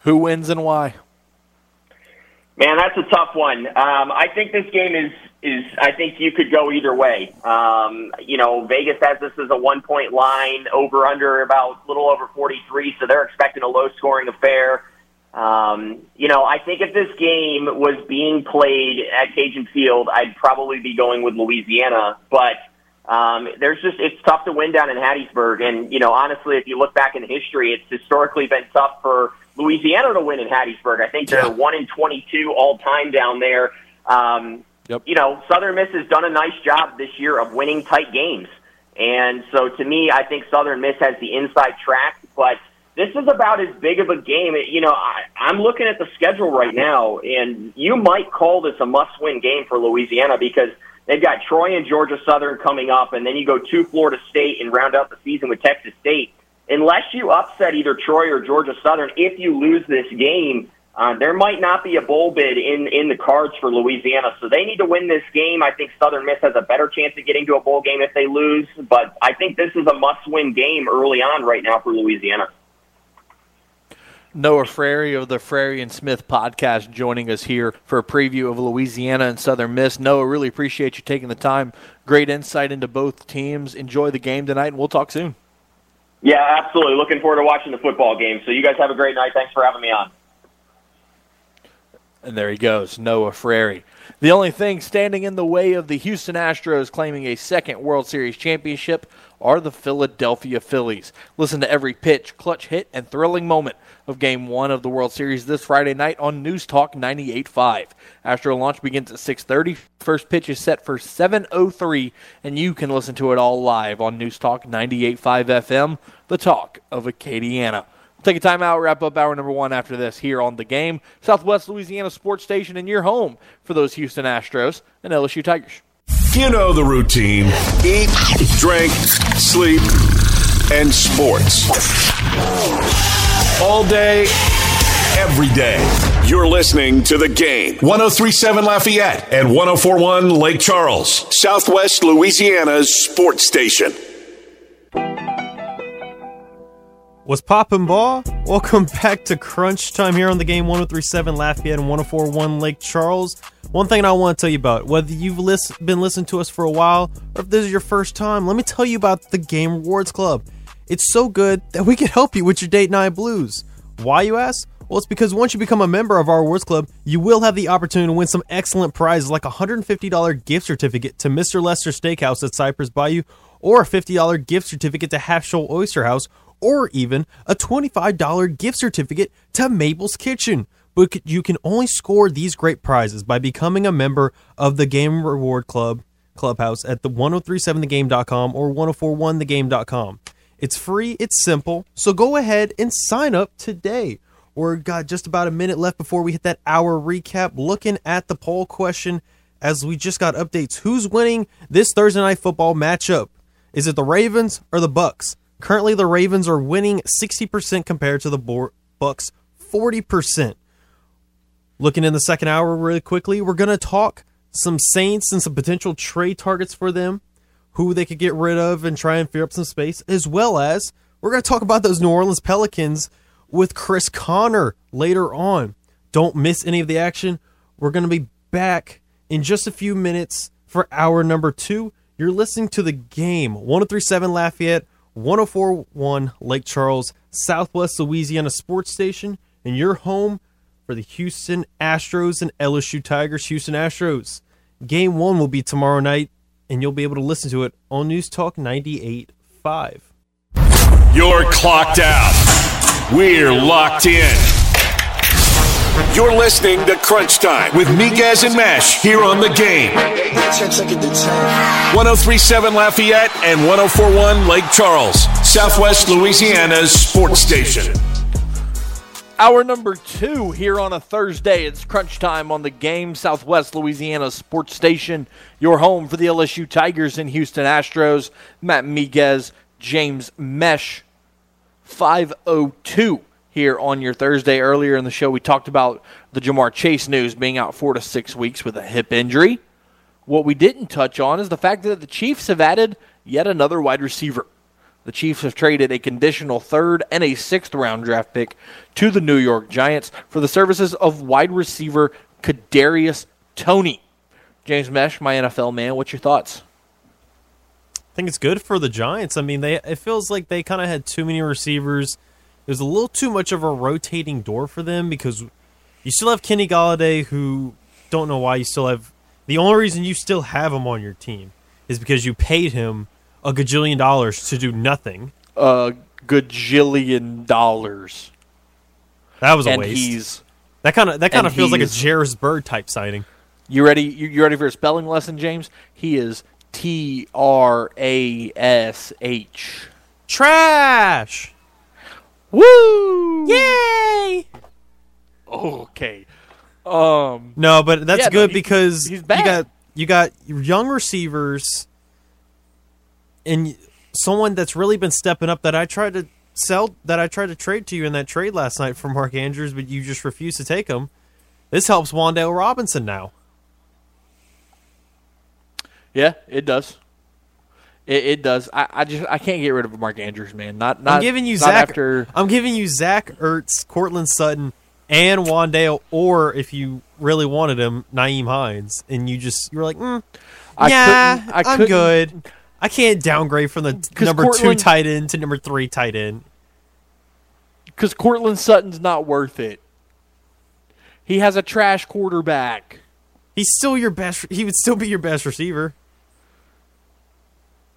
S2: Who wins and why?
S8: Man, that's a tough one. Um, I think this game is is. I think you could go either way. Um, you know, Vegas has this as a one point line over under about a little over forty three, so they're expecting a low scoring affair. Um, you know, I think if this game was being played at Cajun Field, I'd probably be going with Louisiana. But um, there's just it's tough to win down in Hattiesburg, and you know, honestly, if you look back in history, it's historically been tough for Louisiana to win in Hattiesburg. I think they're one in 22 all time down there. Um,
S2: Yep.
S8: You know, Southern Miss has done a nice job this year of winning tight games, and so to me, I think Southern Miss has the inside track, but this is about as big of a game. You know, I, I'm looking at the schedule right now, and you might call this a must-win game for Louisiana because they've got Troy and Georgia Southern coming up, and then you go to Florida State and round out the season with Texas State. Unless you upset either Troy or Georgia Southern, if you lose this game, uh, there might not be a bowl bid in in the cards for Louisiana. So they need to win this game. I think Southern Miss has a better chance of getting to a bowl game if they lose, but I think this is a must-win game early on right now for Louisiana.
S2: Noah Frary of the Frary and Smith podcast joining us here for a preview of Louisiana and Southern Miss. Noah, really appreciate you taking the time. Great insight into both teams. Enjoy the game tonight, and we'll talk soon.
S8: Yeah, absolutely. Looking forward to watching the football game. So you guys have a great night. Thanks for having me on.
S2: And there he goes, Noah Frary. The only thing standing in the way of the Houston Astros claiming a second World Series championship are the Philadelphia Phillies. Listen to every pitch, clutch hit, and thrilling moment of Game 1 of the World Series this Friday night on News Talk 98.5. Astro launch begins at 6.30. First pitch is set for 7.03, and you can listen to it all live on News Talk 98.5 FM, the talk of Acadiana. Take a timeout, wrap up hour number one after this here on the game. Southwest Louisiana Sports Station in your home for those Houston Astros and LSU Tigers.
S1: You know the routine eat, drink, sleep, and sports. All day, every day. You're listening to the game. 1037 Lafayette and 1041 Lake Charles, Southwest Louisiana's sports station.
S3: Was poppin' ball? Welcome back to Crunch Time here on the game 1037 Lafayette and 1041 Lake Charles. One thing I want to tell you about, whether you've list- been listening to us for a while or if this is your first time, let me tell you about the Game Rewards Club. It's so good that we can help you with your date night blues. Why, you ask? Well, it's because once you become a member of our rewards club, you will have the opportunity to win some excellent prizes like a $150 gift certificate to Mr. Lester Steakhouse at Cypress Bayou, or a $50 gift certificate to Half Shell Oyster House, or even a $25 gift certificate to Mabel's Kitchen. But you can only score these great prizes by becoming a member of the Game Reward Club Clubhouse at the 1037thegame.com or 1041thegame.com. It's free, it's simple, so go ahead and sign up today. We're got just about a minute left before we hit that hour recap. Looking at the poll question as we just got updates. Who's winning this Thursday night football matchup? Is it the Ravens or the Bucks? Currently, the Ravens are winning 60% compared to the Bucks 40%. Looking in the second hour really quickly, we're going to talk some Saints and some potential trade targets for them, who they could get rid of and try and free up some space, as well as we're going to talk about those New Orleans Pelicans with Chris Connor later on. Don't miss any of the action. We're going to be back in just a few minutes for hour number two. You're You're listening to the game 1037 Lafayette, 1041 Lake Charles, Southwest Louisiana Sports Station, and your home for the Houston Astros and LSU Tigers. Houston Astros. Game one will be tomorrow night, and you'll be able to listen to it on News Talk 98.5.
S1: You're clocked out. We're locked in. You're listening to Crunch Time with Miguez and Mesh here on the game. 1037 Lafayette and 1041 Lake Charles, Southwest Louisiana's sports station.
S2: Hour number two here on a Thursday. It's crunch time on the game, Southwest Louisiana Sports Station, your home for the LSU Tigers and Houston Astros. Matt Miguez, James Mesh, 502 here on your Thursday. Earlier in the show, we talked about the Ja'Marr Chase news being out four to six weeks with a hip injury. What we didn't touch on is the fact that the Chiefs have added yet another wide receiver. The Chiefs have traded a conditional third and a sixth round draft pick to the New York Giants for the services of wide receiver Kadarius Toney. James Mesh, my NFL man, what's your thoughts?
S3: I think it's good for the Giants. I mean, they it feels like they kind of had too many receivers. It was a little too much of a rotating door for them because you still have Kenny Golladay, who don't know why you still have. The only reason you still have him on your team is because you paid him a gajillion dollars to do nothing.
S2: A gajillion dollars.
S3: That was a
S2: and
S3: waste.
S2: he's
S3: that kind of that kind of feels like a Jairus Byrd type signing.
S2: you ready? You, you ready for a spelling lesson, James? He is T R A S H.
S3: Trash.
S2: Woo!
S3: Yay!
S2: Okay. Um.
S3: No, but that's
S2: Yeah, no,
S3: good
S2: he-
S3: because
S2: he's
S3: you got you got young receivers and someone that's really been stepping up that I tried to sell that I tried to trade to you in that trade last night for Mark Andrews, but you just refused to take him. This helps Wan'Dale Robinson now.
S2: Yeah, it does. It, it does. I, I just I can't get rid of Mark Andrews, man. Not not.
S3: I'm giving you Zach.
S2: after.
S3: I'm giving you Zach Ertz, Courtland Sutton, and Wan'Dale, or if you really wanted him, Nyheim Hines, and you just you were like, mm,
S2: I
S3: yeah,
S2: couldn't- I
S3: am good. I can't downgrade from the number
S2: Courtland-
S3: two tight end to number three tight end.
S2: Because Courtland Sutton's not worth it. He has a trash quarterback.
S3: He's still your best. He would still be your best receiver.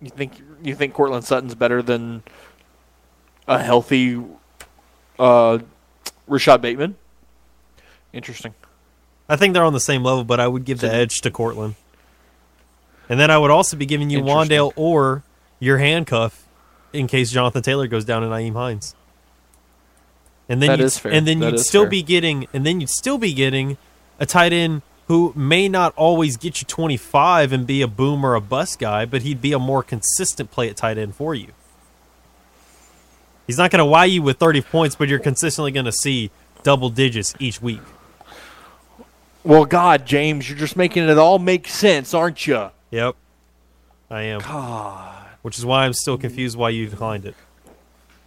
S2: You think you think Courtland Sutton's better than a healthy uh, Rashod Bateman? Interesting.
S3: I think they're on the same level, but I would give the edge to Courtland. And then I would also be giving you. Wan'Dale or your handcuff in case Jonathan Taylor goes down to Nyheim Hines. And then
S2: That
S3: you'd,
S2: fair.
S3: and then
S2: That
S3: you'd still
S2: fair.
S3: be getting and then you'd still be getting a tight end who may not always get you 25 and be a boom or a bust guy, but he'd be a more consistent play at tight end for you. He's not going to wow you with 30 points, but you're consistently going to see double digits each week.
S2: Well, God, James, you're just making it all make sense, aren't you?
S3: Yep, I am.
S2: God,
S3: Which is why I'm still confused why you declined it.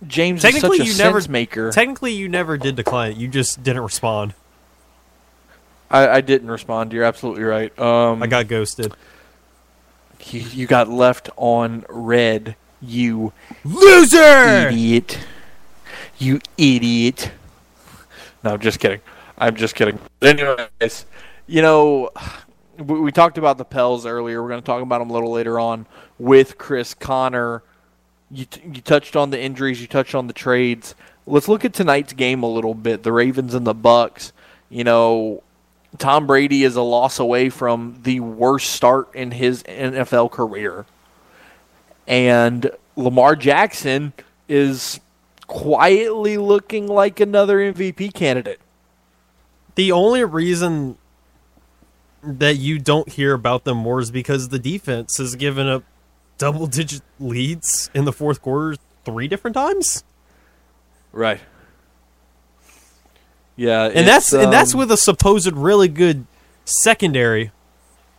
S2: James is
S3: Technically,
S2: such a
S3: you never
S2: maker.
S3: Technically, you never did decline it. You just didn't respond.
S2: I, I didn't respond. You're absolutely right. Um,
S3: I got ghosted.
S2: you, you got left on red. You
S3: Loser.
S2: idiot. You idiot. No, I'm just kidding. I'm just kidding. But anyways, you know, we, we talked about the Pels earlier. We're going to talk about them a little later on with Chris Connor. You, t- you touched on the injuries. You touched on the trades. Let's look at tonight's game a little bit. The Ravens and the Bucks. You know, Tom Brady is a loss away from the worst start in his NFL career. And Lamar Jackson is quietly looking like another MVP candidate.
S3: The only reason that you don't hear about them more is because the defense has given up double-digit leads in the fourth quarter three different times,
S2: Right. Yeah,
S3: and that's and that's
S2: um,
S3: with a supposed really good secondary,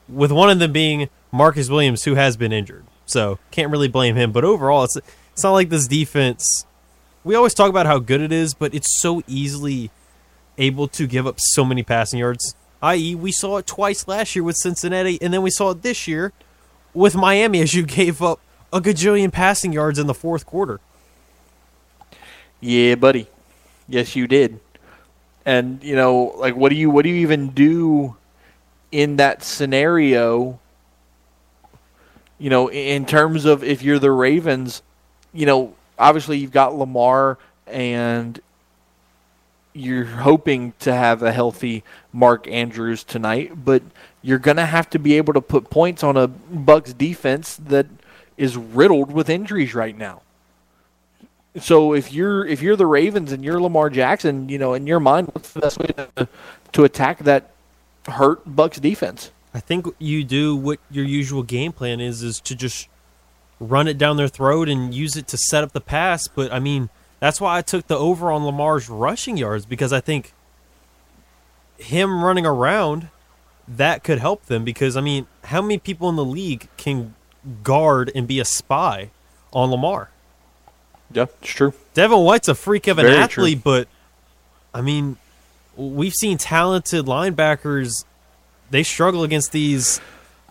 S3: with one of them being Marcus Williams, who has been injured. So can't really blame him. But overall, it's it's not like this defense. We always talk about how good it is, but it's so easily able to give up so many passing yards. I.e., we saw it twice last year with Cincinnati, and then we saw it this year with Miami as you [LAUGHS] gave up a gajillion passing yards in the fourth quarter.
S2: Yeah, buddy. Yes, you did. And you know, like, what do you what do you even do in that scenario? You know, in terms of if you're the Ravens, you know, obviously you've got Lamar and you're hoping to have a healthy Mark Andrews tonight, but you're going to have to be able to put points on a Bucks defense that is riddled with injuries right now. So if you're if you're the Ravens and you're Lamar Jackson, you know, in your mind, what's the best way to, to attack that hurt Bucks defense?
S3: I think you do what your usual game plan is is to just run it down their throat and use it to set up the pass, but I mean, that's why I took the over on Lamar's rushing yards because I think him running around that could help them because I mean, how many people in the league can guard and be a spy on Lamar?
S2: Yeah, it's true.
S3: Devin White's a freak of an
S2: Very
S3: athlete, but I mean, we've seen talented linebackers. They struggle against these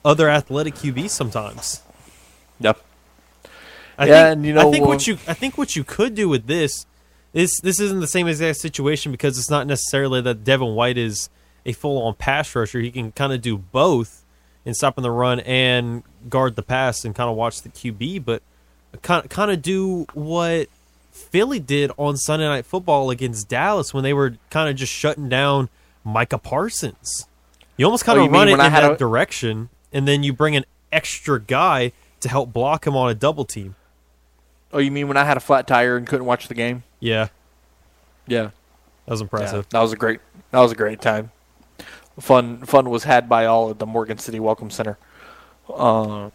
S3: other athletic QBs sometimes.
S2: Yep.
S3: I
S2: Yeah,
S3: think,
S2: and you know,
S3: I think what you I think what you could do with this is this isn't the same exact situation because it's not necessarily that Devin White is a full on pass rusher. He can kind of do both in stopping the run and guard the pass and kind of watch the QB, but kind kind of do what Philly did on Sunday Night Football against Dallas when they were kind of just shutting down Micah Parsons. You almost kind
S2: Oh,
S3: of run it in
S2: I had
S3: that
S2: a-
S3: direction, and then you bring an extra guy to help block him on a double team.
S2: Oh, you mean when I had a flat tire and couldn't watch the game?
S3: Yeah,
S2: Yeah.
S3: that was impressive.
S2: Yeah, that was a great that was a great time. Fun fun was had by all at the Morgan City Welcome Center. Uh,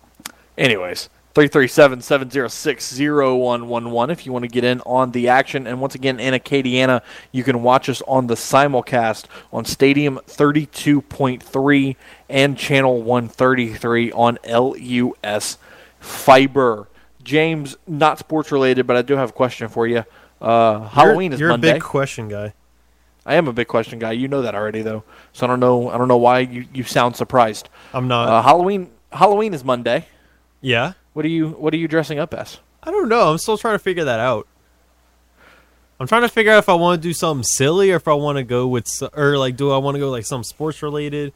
S2: anyways, 337-706-0111 if you want to get in on the action. And once again, in Acadiana, you can watch us on the simulcast on Stadium 32.3 and Channel 133 on LUS Fiber. James, not sports related, but I do have a question for you. Uh, Halloween
S3: you're,
S2: is
S3: you're
S2: Monday.
S3: a big question guy.
S2: I am a big question guy. You know that already, though. So I don't know. I don't know why you, you sound surprised.
S3: I'm not.
S2: Uh, Halloween. Halloween is Monday.
S3: yeah,
S2: What are you What are you dressing up as?
S3: I don't know. I'm still trying to figure that out. I'm trying to figure out if I want to do something silly or if I want to go with or like do I want to go like some sports related?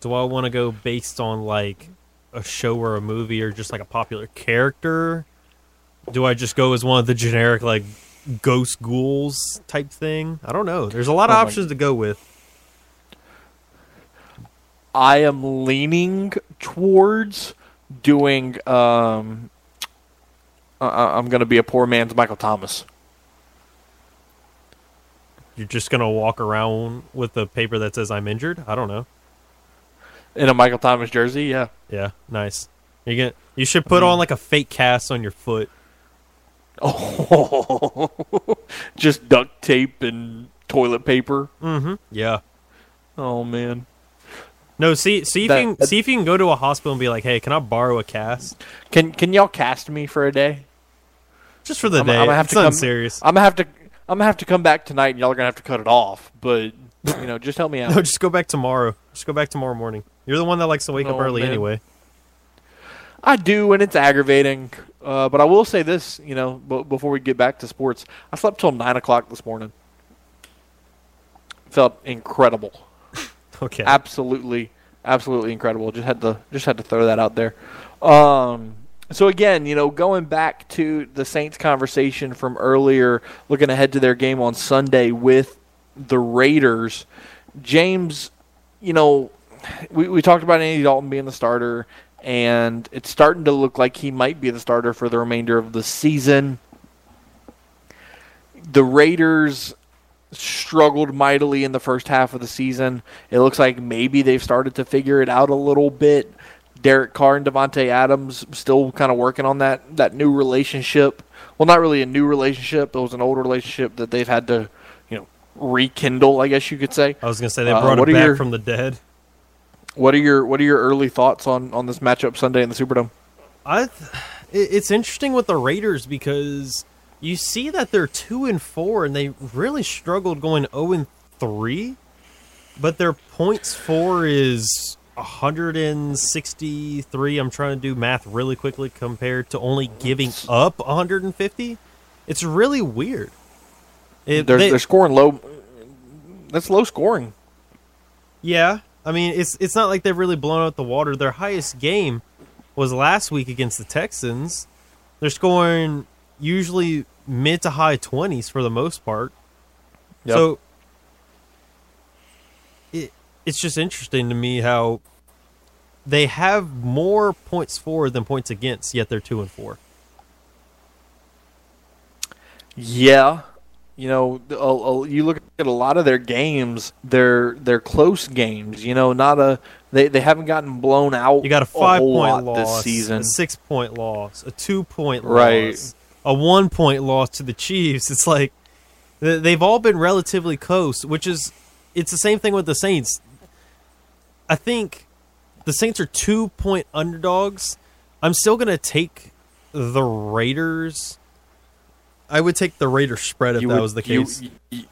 S3: Do I want to go based on like a show or a movie or just like a popular character? Do I just go as one of the generic like ghost ghouls type thing? I don't know. There's a lot of
S2: Oh
S3: options to go with.
S2: I am leaning towards doing. Um, uh, I'm going to be a poor man's Michael Thomas.
S3: You're just gonna walk around with a paper that says I'm injured? I don't know.
S2: in a Michael Thomas jersey. Yeah.
S3: Yeah, nice. You get you should put on like a fake cast on your foot.
S2: Oh, [LAUGHS] just duct tape and toilet paper.
S3: Mm-hmm. Yeah.
S2: Oh man.
S3: No, see see if
S2: That-
S3: you can see if you can go to a hospital and be like, hey, can I borrow a cast?
S2: Can Can y'all cast me for a day?
S3: Just for the
S2: I'm,
S3: day.
S2: I'm gonna have
S3: it's
S2: to come.
S3: serious.
S2: I'm gonna have to. I'm gonna have to come back tonight, and y'all are gonna have to cut it off. But you know, just help me [LAUGHS] out.
S3: No, just go back tomorrow. Just go back tomorrow morning. You're the one that likes to wake up
S2: Oh,
S3: early
S2: man.
S3: anyway.
S2: I do, and it's aggravating. Uh, but I will say this, you know, b- before we get back to sports, I slept till nine o'clock this morning. Felt incredible, [LAUGHS]
S3: Okay.
S2: absolutely, absolutely incredible. Just had to, just had to throw that out there. Um, so again, you know, going back to the Saints conversation from earlier, looking ahead to their game on Sunday with the Raiders, James, you know, we, we talked about Andy Dalton being the starter, and it's starting to look like he might be the starter for the remainder of the season. The Raiders struggled mightily in the first half of the season. It looks like maybe they've started to figure it out a little bit. Derek Carr and Davante Adams still kind of working on that that new relationship. Well, not really a new relationship. It was an old relationship that they've had to, you know, rekindle. I guess you could say.
S3: I was gonna say they
S2: Uh,
S3: brought
S2: what
S3: it back
S2: your-
S3: from the dead.
S2: What are your What are your early thoughts on on this matchup Sunday in the Superdome?
S3: I th- it's interesting with the Raiders because you see that they're two and four, and they really struggled going zero and three, but their points for is 163. I'm trying to do math really quickly compared to only giving up 150. It's really weird. It-
S2: They're,
S3: they-
S2: they're scoring low. That's low scoring.
S3: yeah, I mean it's it's not like they've really blown out the water. Their highest game was last week against the Texans. They're scoring usually mid to high 20s for the most part.
S2: Yep.
S3: So it it's just interesting to me how they have more points for than points against, yet they're two and four.
S2: Yeah, you know, a- a- you look at a lot of their games; they're they're close games. You know, not a they, they haven't gotten blown out.
S3: You got a five
S2: whole
S3: point loss,
S2: this season.
S3: a six point loss, a two point
S2: Right.
S3: loss, a one point loss to the Chiefs. It's like they've all been relatively close, which is it's the same thing with the Saints. I think the Saints are two point underdogs. I'm still gonna take the Raiders. I would take the Raiders spread if
S2: You
S3: that
S2: would-
S3: was the case.
S2: You,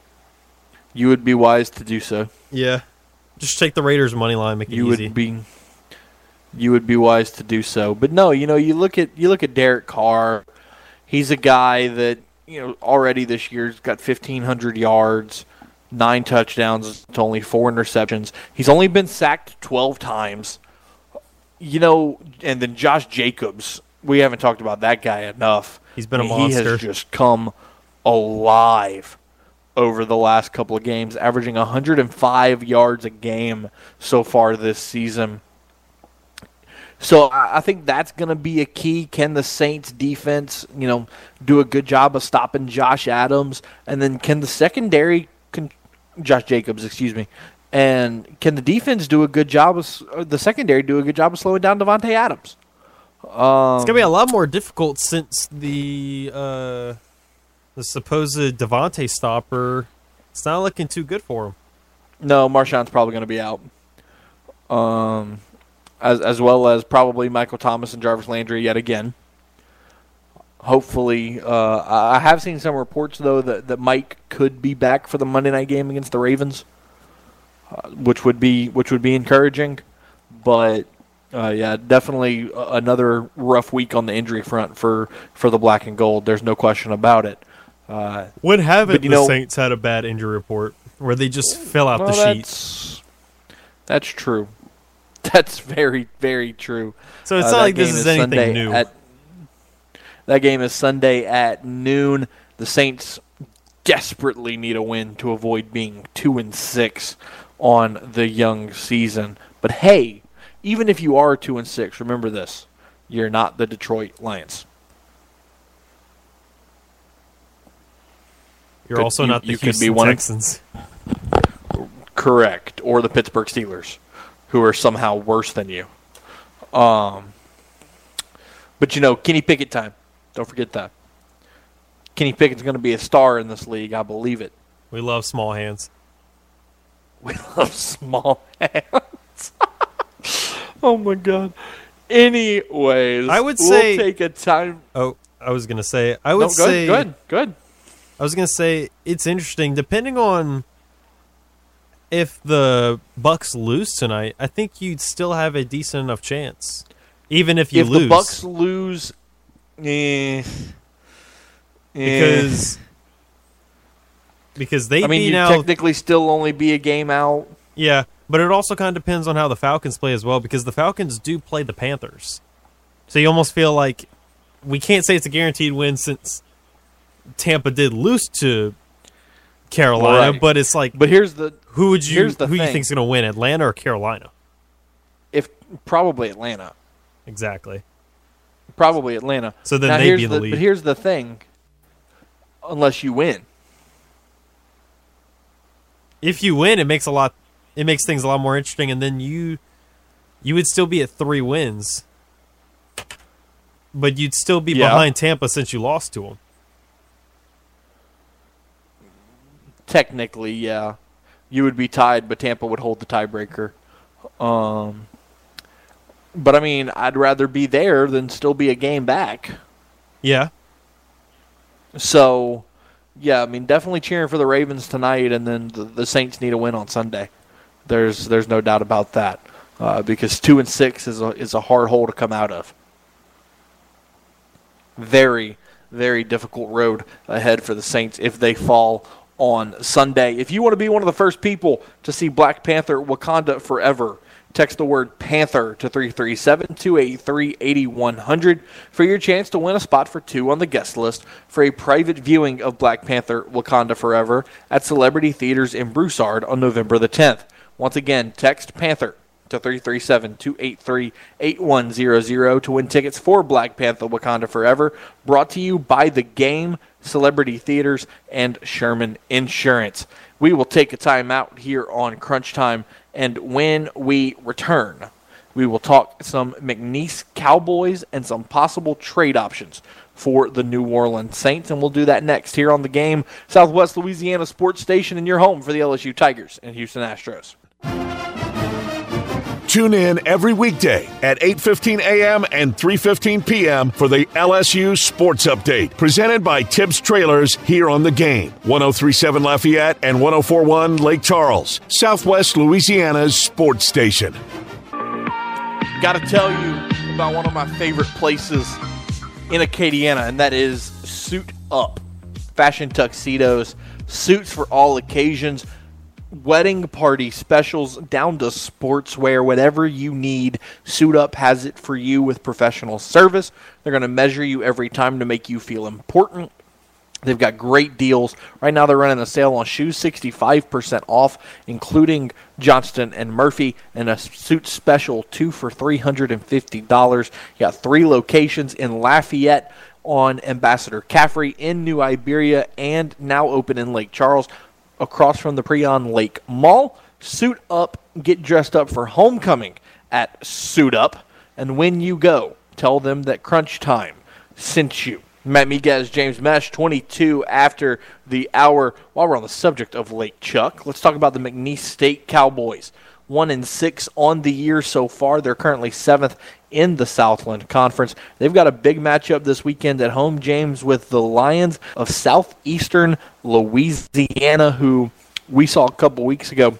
S2: you would be wise to do so.
S3: yeah, just take the Raiders money line, make it
S2: you
S3: easy.
S2: would be you would be wise to do so. But no, you know, you look at you look at Derek Carr. He's a guy that you know already this year's got fifteen hundred yards, nine touchdowns to only four interceptions. He's only been sacked twelve times. You know, and then Josh Jacobs. We haven't talked about that guy enough.
S3: He's been a
S2: He
S3: monster.
S2: has just come alive over the last couple of games, averaging 105 yards a game so far this season. So I think that's going to be a key. Can the Saints defense, you know, do a good job of stopping Josh Adams, and then can the secondary, con- Josh Jacobs, excuse me, and can the defense do a good job of the secondary do a good job of slowing down Davante Adams? Um,
S3: It's gonna be a lot more difficult since the uh, the supposed Davante stopper. It's not looking too good for him.
S2: No, Marshon's probably going to be out. Um, as as well as probably Michael Thomas and Jarvis Landry yet again. Hopefully, uh, I have seen some reports though that, that Mike could be back for the Monday night game against the Ravens, uh, which would be which would be encouraging. But uh, yeah, definitely another rough week on the injury front for, for the black and gold. There's no question about it. Uh,
S3: When haven't the
S2: know-
S3: Saints had a bad injury report where they just fill out
S2: Well,
S3: the sheets?
S2: That's true. [LAUGHS] That's very, very true.
S3: So it's
S2: Uh,
S3: not like this
S2: game
S3: is anything
S2: Sunday
S3: new.
S2: At, that game is Sunday at noon. The Saints desperately need a win to avoid being two and six on the young season. But hey, even if you are two and six, remember this: you're not the Detroit Lions.
S3: You're
S2: could-
S3: also
S2: you-
S3: not the
S2: you could
S3: Houston
S2: be one of-
S3: Texans.
S2: Correct, or the Pittsburgh Steelers, who are somehow worse than you. Um, but you know, Kenny Pickett time. Don't forget that. Kenny Pickett's going to be a star in this league. I believe it.
S3: We love small hands. [LAUGHS]
S2: We love small hands. [LAUGHS] oh my god. Anyways,
S3: I would
S2: we'll
S3: say-
S2: take a time.
S3: Oh, I was gonna say I would
S2: No, good,
S3: say
S2: good, good.
S3: I was gonna say it's interesting depending on if the Bucks lose tonight. I think you'd still have a decent enough chance, even if you
S2: if
S3: lose.
S2: the Bucks lose, eh, eh,
S3: because because they
S2: I mean, you technically still only be a game out.
S3: yeah, but it also kind of depends on how the Falcons play as well because the Falcons do play the Panthers, so you almost feel like we can't say it's a guaranteed win since Tampa did lose to Carolina,
S2: Right.
S3: but it's like
S2: But here's the
S3: who would you
S2: here's the
S3: who you
S2: thing.
S3: think's going to win, Atlanta or Carolina?
S2: if probably Atlanta,
S3: Exactly.
S2: probably Atlanta.
S3: So then
S2: Now,
S3: they'd be in the lead.
S2: But here's the thing: unless you win,
S3: If you win, it makes a lot. It makes things a lot more interesting, and then you you would still be at three wins, but you'd still be
S2: Yeah.
S3: behind Tampa since you lost to them.
S2: technically, yeah, you would be tied, but Tampa would hold the tiebreaker. Um, but I mean, I'd rather be there than still be a game back.
S3: Yeah,
S2: So, yeah, I mean, definitely cheering for the Ravens tonight, and then the, the Saints need a win on Sunday. There's there's no doubt about that. uh, because two and six is a, is a hard hole to come out of. Very, very difficult road ahead for the Saints if they fall on Sunday. If you want to be one of the first people to see Black Panther Wakanda Forever, text the word Panther to 337 283 8100 for your chance to win a spot for two on the guest list for a private viewing of Black Panther Wakanda Forever at Celebrity Theaters in Broussard on November the 10th. Once again, text Panther to 337-283-8100 to win tickets for Black Panther Wakanda Forever, brought to you by The Game, Celebrity Theaters, and Sherman Insurance. We will take a time out here on Crunch Time, and when we return, we will talk some McNeese Cowboys and some possible trade options for the New Orleans Saints, and we'll do that next here on The Game, Southwest Louisiana Sports Station, and your home for the LSU Tigers and Houston Astros.
S1: Tune in every weekday at 8:15 a.m. and 3:15 p.m. for the LSU Sports Update, presented by Tibbs Trailers here on the game. 1037 Lafayette and 1041 Lake Charles, Southwest Louisiana's sports station.
S2: Got to tell you about one of my favorite places in Acadiana, and that is Suit Up. Fashion tuxedos, suits for all occasions wedding party specials down to sportswear, whatever you need. Suit Up has it for you with professional service. They're going to measure you every time to make you feel important. They've got great deals. Right now, they're running a sale on shoes 65% off, including Johnston and Murphy, and a suit special two for $350. You got three locations in Lafayette on Ambassador Caffrey, in New Iberia, and now open in Lake Charles across from the Prien Lake Mall. Suit up, get dressed up for homecoming at Suit Up, and when you go, tell them that Crunch Time sent you. Matt Miguez, James Mesh, 22 after the hour. While we're on the subject of Lake Chuck, let's talk about the McNeese State Cowboys. One and six on the year so far. They're currently seventh in the Southland Conference. They've got a big matchup this weekend at home, James, with the Lions of Southeastern Louisiana, who we saw a couple weeks ago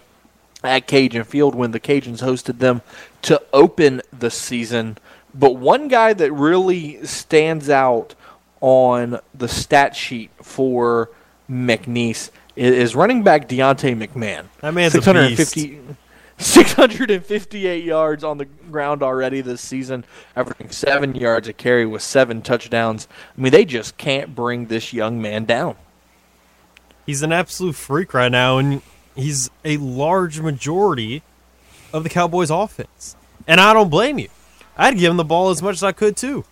S2: at Cajun Field when the Cajuns hosted them to open the season. But one guy that really stands out on the stat sheet for McNeese is running back Deonta McMahon.
S3: That man's
S2: 650, 658 yards on the ground already this season, averaging seven yards a carry with seven touchdowns. I mean, they just can't bring this young man down.
S3: He's an absolute freak right now, and he's a large majority of the Cowboys' offense. And I don't blame you. I'd give him the ball as much as I could too.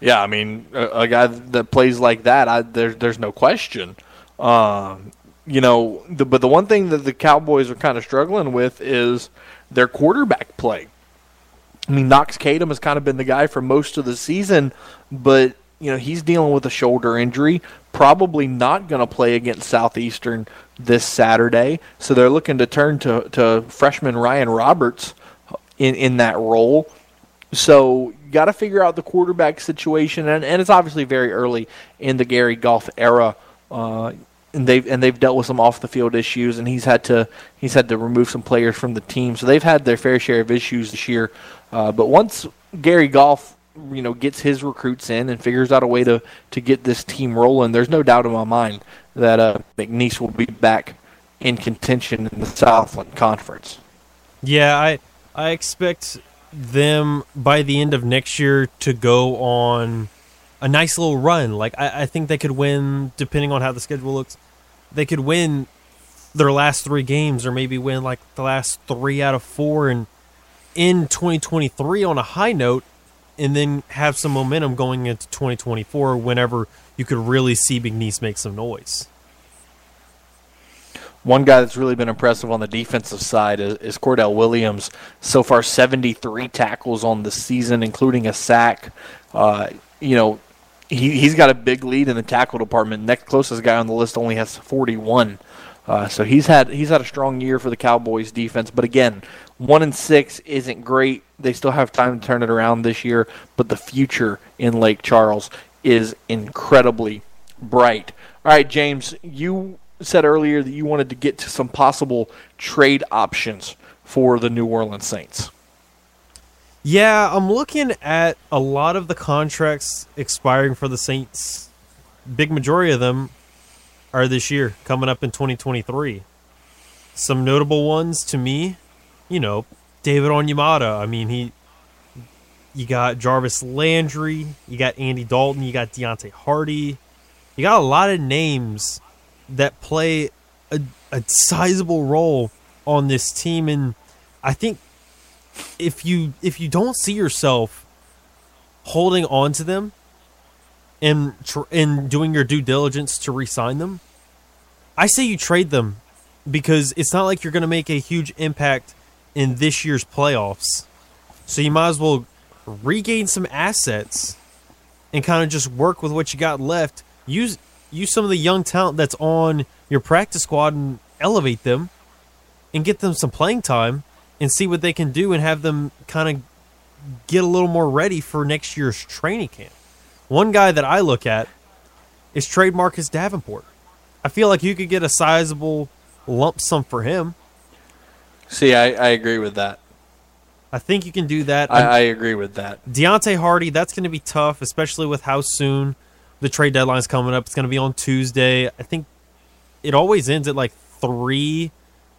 S2: Yeah, I mean, a, a guy that plays like that, I, there, there's no question. Um, you know, the, but the one thing that the Cowboys are kind of struggling with is their quarterback play. I mean, Knox Kadum has kind of been the guy for most of the season, but you know he's dealing with a shoulder injury. Probably not going to play against Southeastern this Saturday, so they're looking to turn to to freshman Ryan Roberts in in that role. So you got to figure out the quarterback situation, and, and it's obviously very early in the Gary Goff era. Uh, and they've and they've dealt with some off the field issues, and he's had to he's had to remove some players from the team. So they've had their fair share of issues this year. Uh, but once Gary Goff, you know, gets his recruits in and figures out a way to to get this team rolling, there's no doubt in my mind that uh, McNeese will be back in contention in the Southland Conference.
S3: Yeah, I I expect them by the end of next year to go on a nice little run. Like I, I think they could win, depending on how the schedule looks, they could win their last three games or maybe win like the last three out of four and in 2023 on a high note and then have some momentum going into 2024 whenever you could really see McNeese make some noise.
S2: One guy that's really been impressive on the defensive side is, is Cordell Williams. So far, 73 tackles on the season, including a sack. Uh, you know, he, he's got a big lead in the tackle department. Next closest guy on the list only has 41. Uh, so he's had he's had a strong year for the Cowboys defense. But again, one and six isn't great. They still have time to turn it around this year. But the future in Lake Charles is incredibly bright. All right, James, you said earlier that you wanted to get to some possible trade options for the New Orleans Saints.
S3: Yeah, I'm looking at a lot of the contracts expiring for the Saints. Big majority of them are this year, coming up in 2023. Some notable ones to me, you know, David Onyemata. I mean, he. You got Jarvis Landry, you got Andy Dalton, you got Deonte Harty. You got a lot of names that play a, a sizable role on this team, and I think if you if you don't see yourself holding on to them and tr- and doing your due diligence to re-sign them, I say you trade them because it's not like you're going to make a huge impact in this year's playoffs. So you might as well regain some assets and kind of just work with what you got left. Use use some of the young talent that's on your practice squad and elevate them and get them some playing time and see what they can do and have them kind of get a little more ready for next year's training camp. One guy that I look at is trade Marcus Davenport. I feel like you could get a sizable lump sum for him.
S2: See, I, I agree with that.
S3: I think you can do that.
S2: I, I agree with that.
S3: Deonte Harty, that's going to be tough, especially with how soon the trade deadline is coming up. It's going to be on Tuesday. I think it always ends at like three,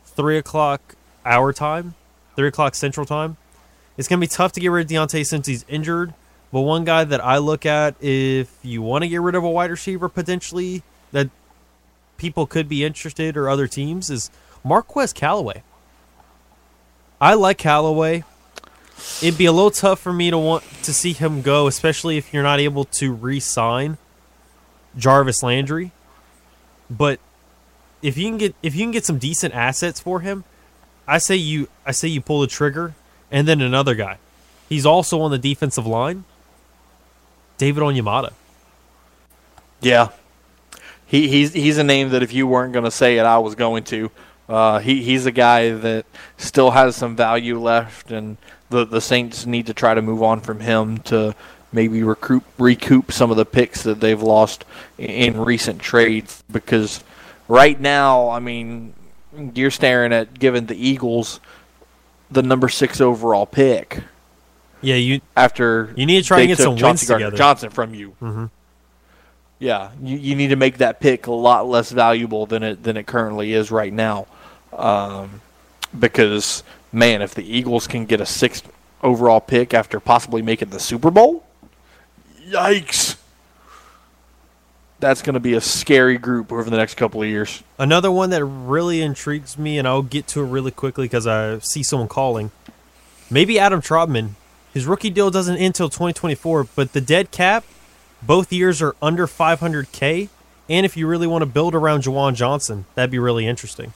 S3: three o'clock our time, three o'clock Central time. It's going to be tough to get rid of Deonte since he's injured. But one guy that I look at, if you want to get rid of a wide receiver potentially that people could be interested or other teams, is Marquez Callaway. I like Callaway. It'd be a little tough for me to want to see him go, especially if you're not able to re-sign Jarvis Landry. But if you can get if you can get some decent assets for him, I say you I say you pull the trigger. And then another guy, he's also on the defensive line. David Onyemata.
S2: Yeah, he he's he's a name that if you weren't going to say it, I was going to. Uh, he he's a guy that still has some value left, and the the Saints need to try to move on from him to maybe recoup some of the picks that they've lost in recent trades. Because right now, I mean, you're staring at giving the Eagles the number six overall pick
S3: Yeah, you
S2: after
S3: You need to try and get some wins
S2: Gardner
S3: together.
S2: Johnson from you.
S3: Mhm.
S2: Yeah, you, you need to make that pick a lot less valuable than it than it currently is right now, um, because man, if the Eagles can get a sixth overall pick after possibly making the Super Bowl, yikes! That's going to be a scary group over the next couple of years.
S3: Another one that really intrigues me, and I'll get to it really quickly because I see someone calling. Maybe Adam Trautman. His rookie deal doesn't end until 2024, but the dead cap, both years are under 500K. And if you really want to build around Juwan Johnson, that'd be really interesting.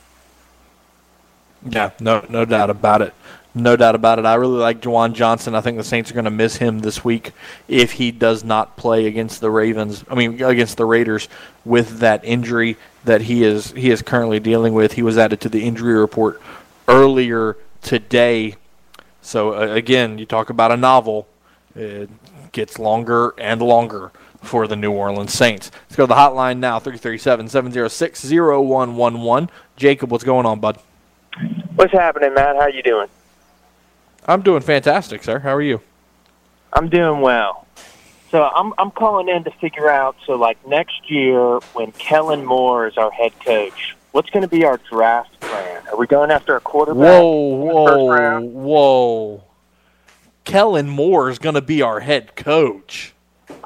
S2: Yeah, no, no doubt about it. No doubt about it. I really like Juwan Johnson. I think the Saints are going to miss him this week if he does not play against the Ravens. I mean, against the Raiders with that injury that he is he is currently dealing with. He was added to the injury report earlier today. So uh, again, you talk about a novel. It gets longer and longer for the New Orleans Saints. Let's go to the hotline now, 337-706-0111. Jacob, what's going on, bud?
S9: What's happening, Matt? How you doing?
S2: I'm doing fantastic, sir. How are you?
S9: I'm doing well. So I'm I'm calling in to figure out. So like next year, when Kellen Moore is our head coach, what's going to be our draft plan? Are we going after a quarterback?
S2: Whoa, whoa, whoa. Kellen Moore is going to be our head coach.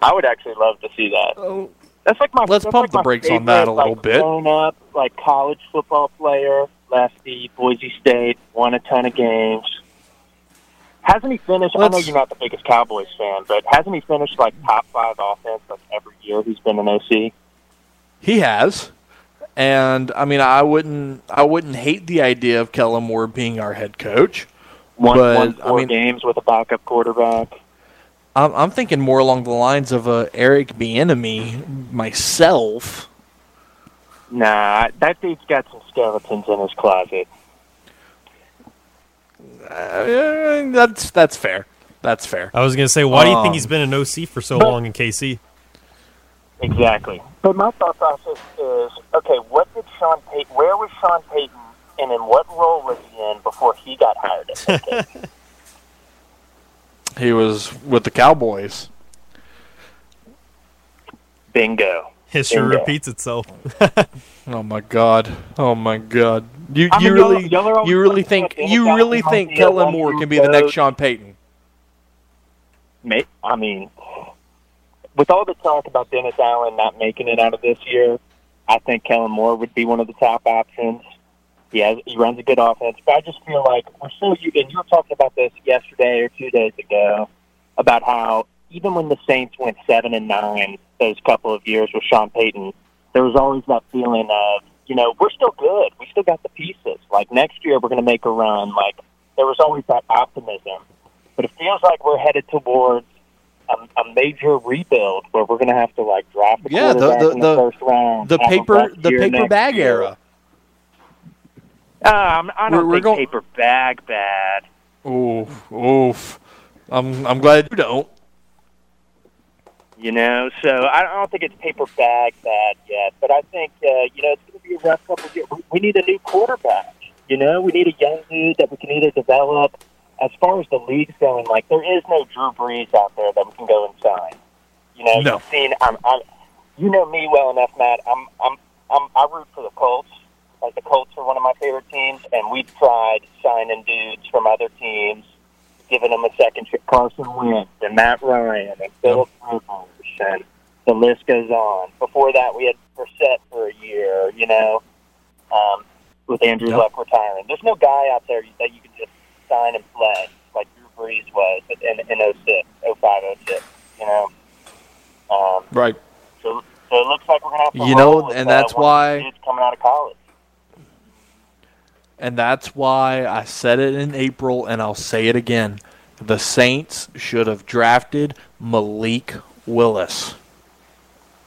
S9: I would actually love to see that. Oh. That's like my.
S2: Let's pump
S9: like
S2: the
S9: my
S2: brakes on that a little
S9: like,
S2: bit.
S9: Grown up, like college football player, lefty, Boise State, won a ton of games. Hasn't he finished? I know you're not the biggest Cowboys fan, but hasn't he finished like top five offense like every year he's been an OC?
S2: He has. And I mean, I wouldn't I wouldn't hate the idea of Kellen Moore being our head coach.
S9: One,
S2: But,
S9: won
S2: I
S9: four
S2: mean-
S9: games with a backup quarterback.
S2: I'm, I'm thinking more along the lines of uh, Eric Bieniemy myself.
S9: Nah, that dude's got some skeletons in his closet.
S2: Uh, that's that's fair. That's fair.
S3: I was going to say, why do you
S2: Um,
S3: think he's been an OC for so long in KC?
S9: Exactly. But my thought process is, okay, what did Sean Payton? Where was Sean Payton and in what role was he in before he got hired at head [LAUGHS] coach?
S2: He was with the Cowboys.
S9: Bingo.
S3: History
S9: Bingo.
S3: repeats itself. [LAUGHS]
S2: Oh my god. Oh my god. You
S9: I mean,
S2: you
S9: y'all-
S2: really
S9: y'all
S2: you really think you really think Kellen Moore can be the next. Sean Payton?
S9: I mean, with all the talk about Dennis Allen not making it out of this year, I think Kellen Moore would be one of the top options. He has he runs a good offense, but I just feel like we're so and you were talking about this yesterday or two days ago about how even when the Saints went seven and nine those couple of years with Sean Payton, there was always that feeling of you know we're still good, we still got the pieces. Like next year we're going to make a run. Like there was always that optimism, but it feels like we're headed towards a, a major rebuild where we're going to have to like draft a
S2: Yeah, the- the-
S9: in the,
S2: the-
S9: first round.
S2: The paper the paper bag
S9: year.
S2: era.
S9: Um, I don't
S2: We're- we're
S9: think
S2: going-
S9: paper bag bad.
S2: Oof, oof. I'm I'm glad you don't.
S9: You know, so I don't- think it's paper bag bad yet, but I think uh, you know it's going to be a rough couple of years. We- need a new quarterback. You know, we need a young dude that we can either develop. As far as the league's going, like there is no Drew Brees out there that we can go and sign. You know,
S2: No.
S9: you've seen. I'm, I'm, you know me well enough, Matt. I'm, I'm, I'm, I root for the Colts. Like the Colts are one of my favorite teams, and we've tried signing dudes from other teams, giving them a second shot. Carson Wentz and Matt Ryan and Philip Rivers, and the list goes on. Before that, we had Brissett for a year. You know, um, with Andrew
S2: Yep.
S9: Luck retiring, there's no guy out there that you can just sign and play like Drew Brees was in in 06, 05, 06, You know. Um,
S2: Right.
S9: so, so it looks like we're gonna have to
S2: You know, and
S9: uh,
S2: that's
S9: one
S2: why-
S9: these coming out of college.
S2: And that's why I said it in April and I'll say it again. The Saints should have drafted Malik Willis.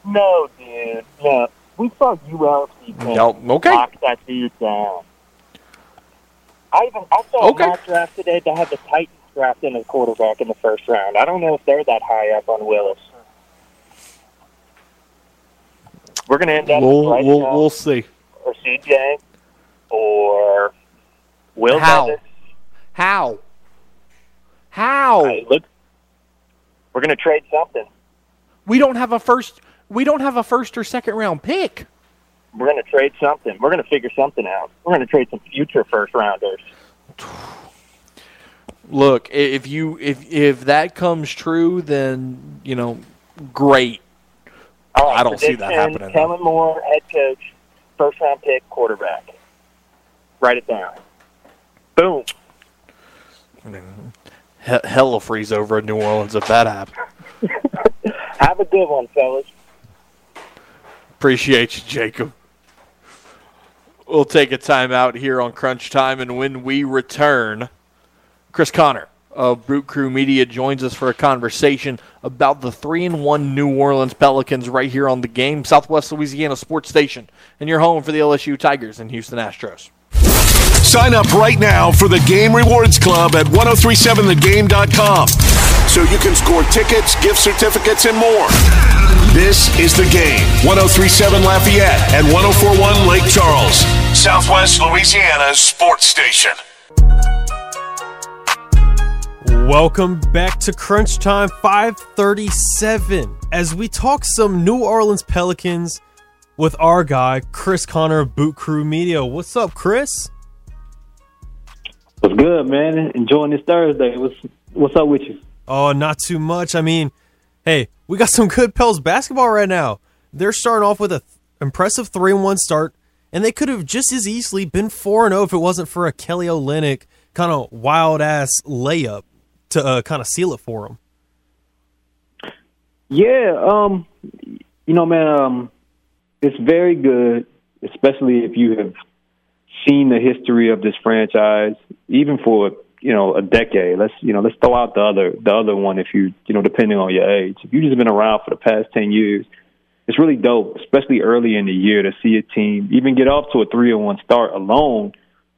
S9: No, dude. No, we saw ULC can
S2: No, okay.
S9: lock that dude down. I even I saw
S2: Okay.
S9: a mock draft today that had the Titans drafting a quarterback in the first round. I don't know if they're that high up on Willis. We're going to end up
S2: We'll
S9: with
S2: we'll we'll see.
S9: or CJ or Will
S2: How?
S9: Levis.
S2: How? How?
S9: Hey, look, we're going to trade something.
S2: We don't have a first we don't have a first or second round pick.
S9: We're going to trade something. We're going to figure something out. We're going to trade some future first rounders.
S2: Look, if you if if that comes true, then you know, great.
S9: All right,
S2: I don't see that happening, though.
S9: Kellen Moore, head coach, first round pick, quarterback. Write it down. Boom.
S2: He- hell will freeze over in New Orleans if that happens. [LAUGHS]
S9: Have a good one, fellas.
S2: Appreciate you, Jacob. We'll take a timeout here on Crunch Time, and when we return, Chris Connor of Boot Crew Media joins us for a conversation about the three and one New Orleans Pelicans right here on the game, Southwest Louisiana Sports Station, and your home for the LSU Tigers and Houston Astros.
S1: Sign up right now for the Game Rewards Club at 1037thegame.com so you can score tickets, gift certificates, and more. This is the game 1037 Lafayette and 1041 Lake Charles, Southwest Louisiana's sports station.
S3: Welcome back to Crunch Time 537 as we talk some New Orleans Pelicans with our guy, Chris Connor of Boot Crew Media. What's up, Chris?
S10: What's good, man? Enjoying this Thursday. What's what's up with you?
S3: Oh, not too much. I mean, hey, we got some good Pels basketball right now. They're starting off with a th- impressive 3 1 start, and they could have just as easily been 4 0 if it wasn't for a Kelly Olynyk kind of wild ass layup to uh, kind of seal it for them.
S10: Yeah, um, you know, man, um, it's very good, especially if you have seen the history of this franchise, even for you know a decade. Let's you know let's throw out the other the other one if you you know depending on your age. If you've just been around for the past ten years, it's really dope, especially early in the year to see a team even get off to a three and one start alone,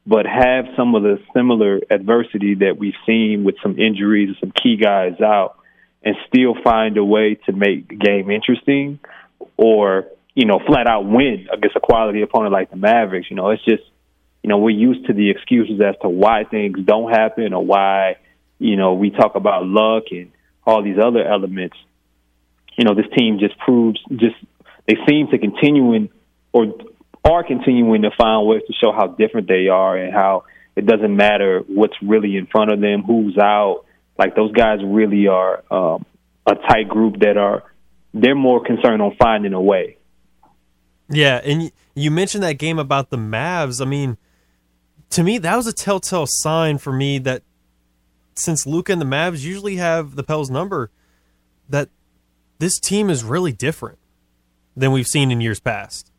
S10: but have some of the similar adversity that we've seen with some injuries and some key guys out, and still find a way to make the game interesting, or you know flat out win against a quality opponent like the Mavericks. You know, it's just you know, we're used to the excuses as to why things don't happen or why, you know, we talk about luck and all these other elements. You know, this team just proves just they seem to continuing or are continuing to find ways to show how different they are and how it doesn't matter what's really in front of them, who's out. Like those guys really are um, a tight group that are they're more concerned on finding a way.
S3: Yeah, and you mentioned that game about the Mavs. I mean, to me, that was a telltale sign for me that since Luka and the Mavs usually have the Pels number, that this team is really different than we've seen in years past.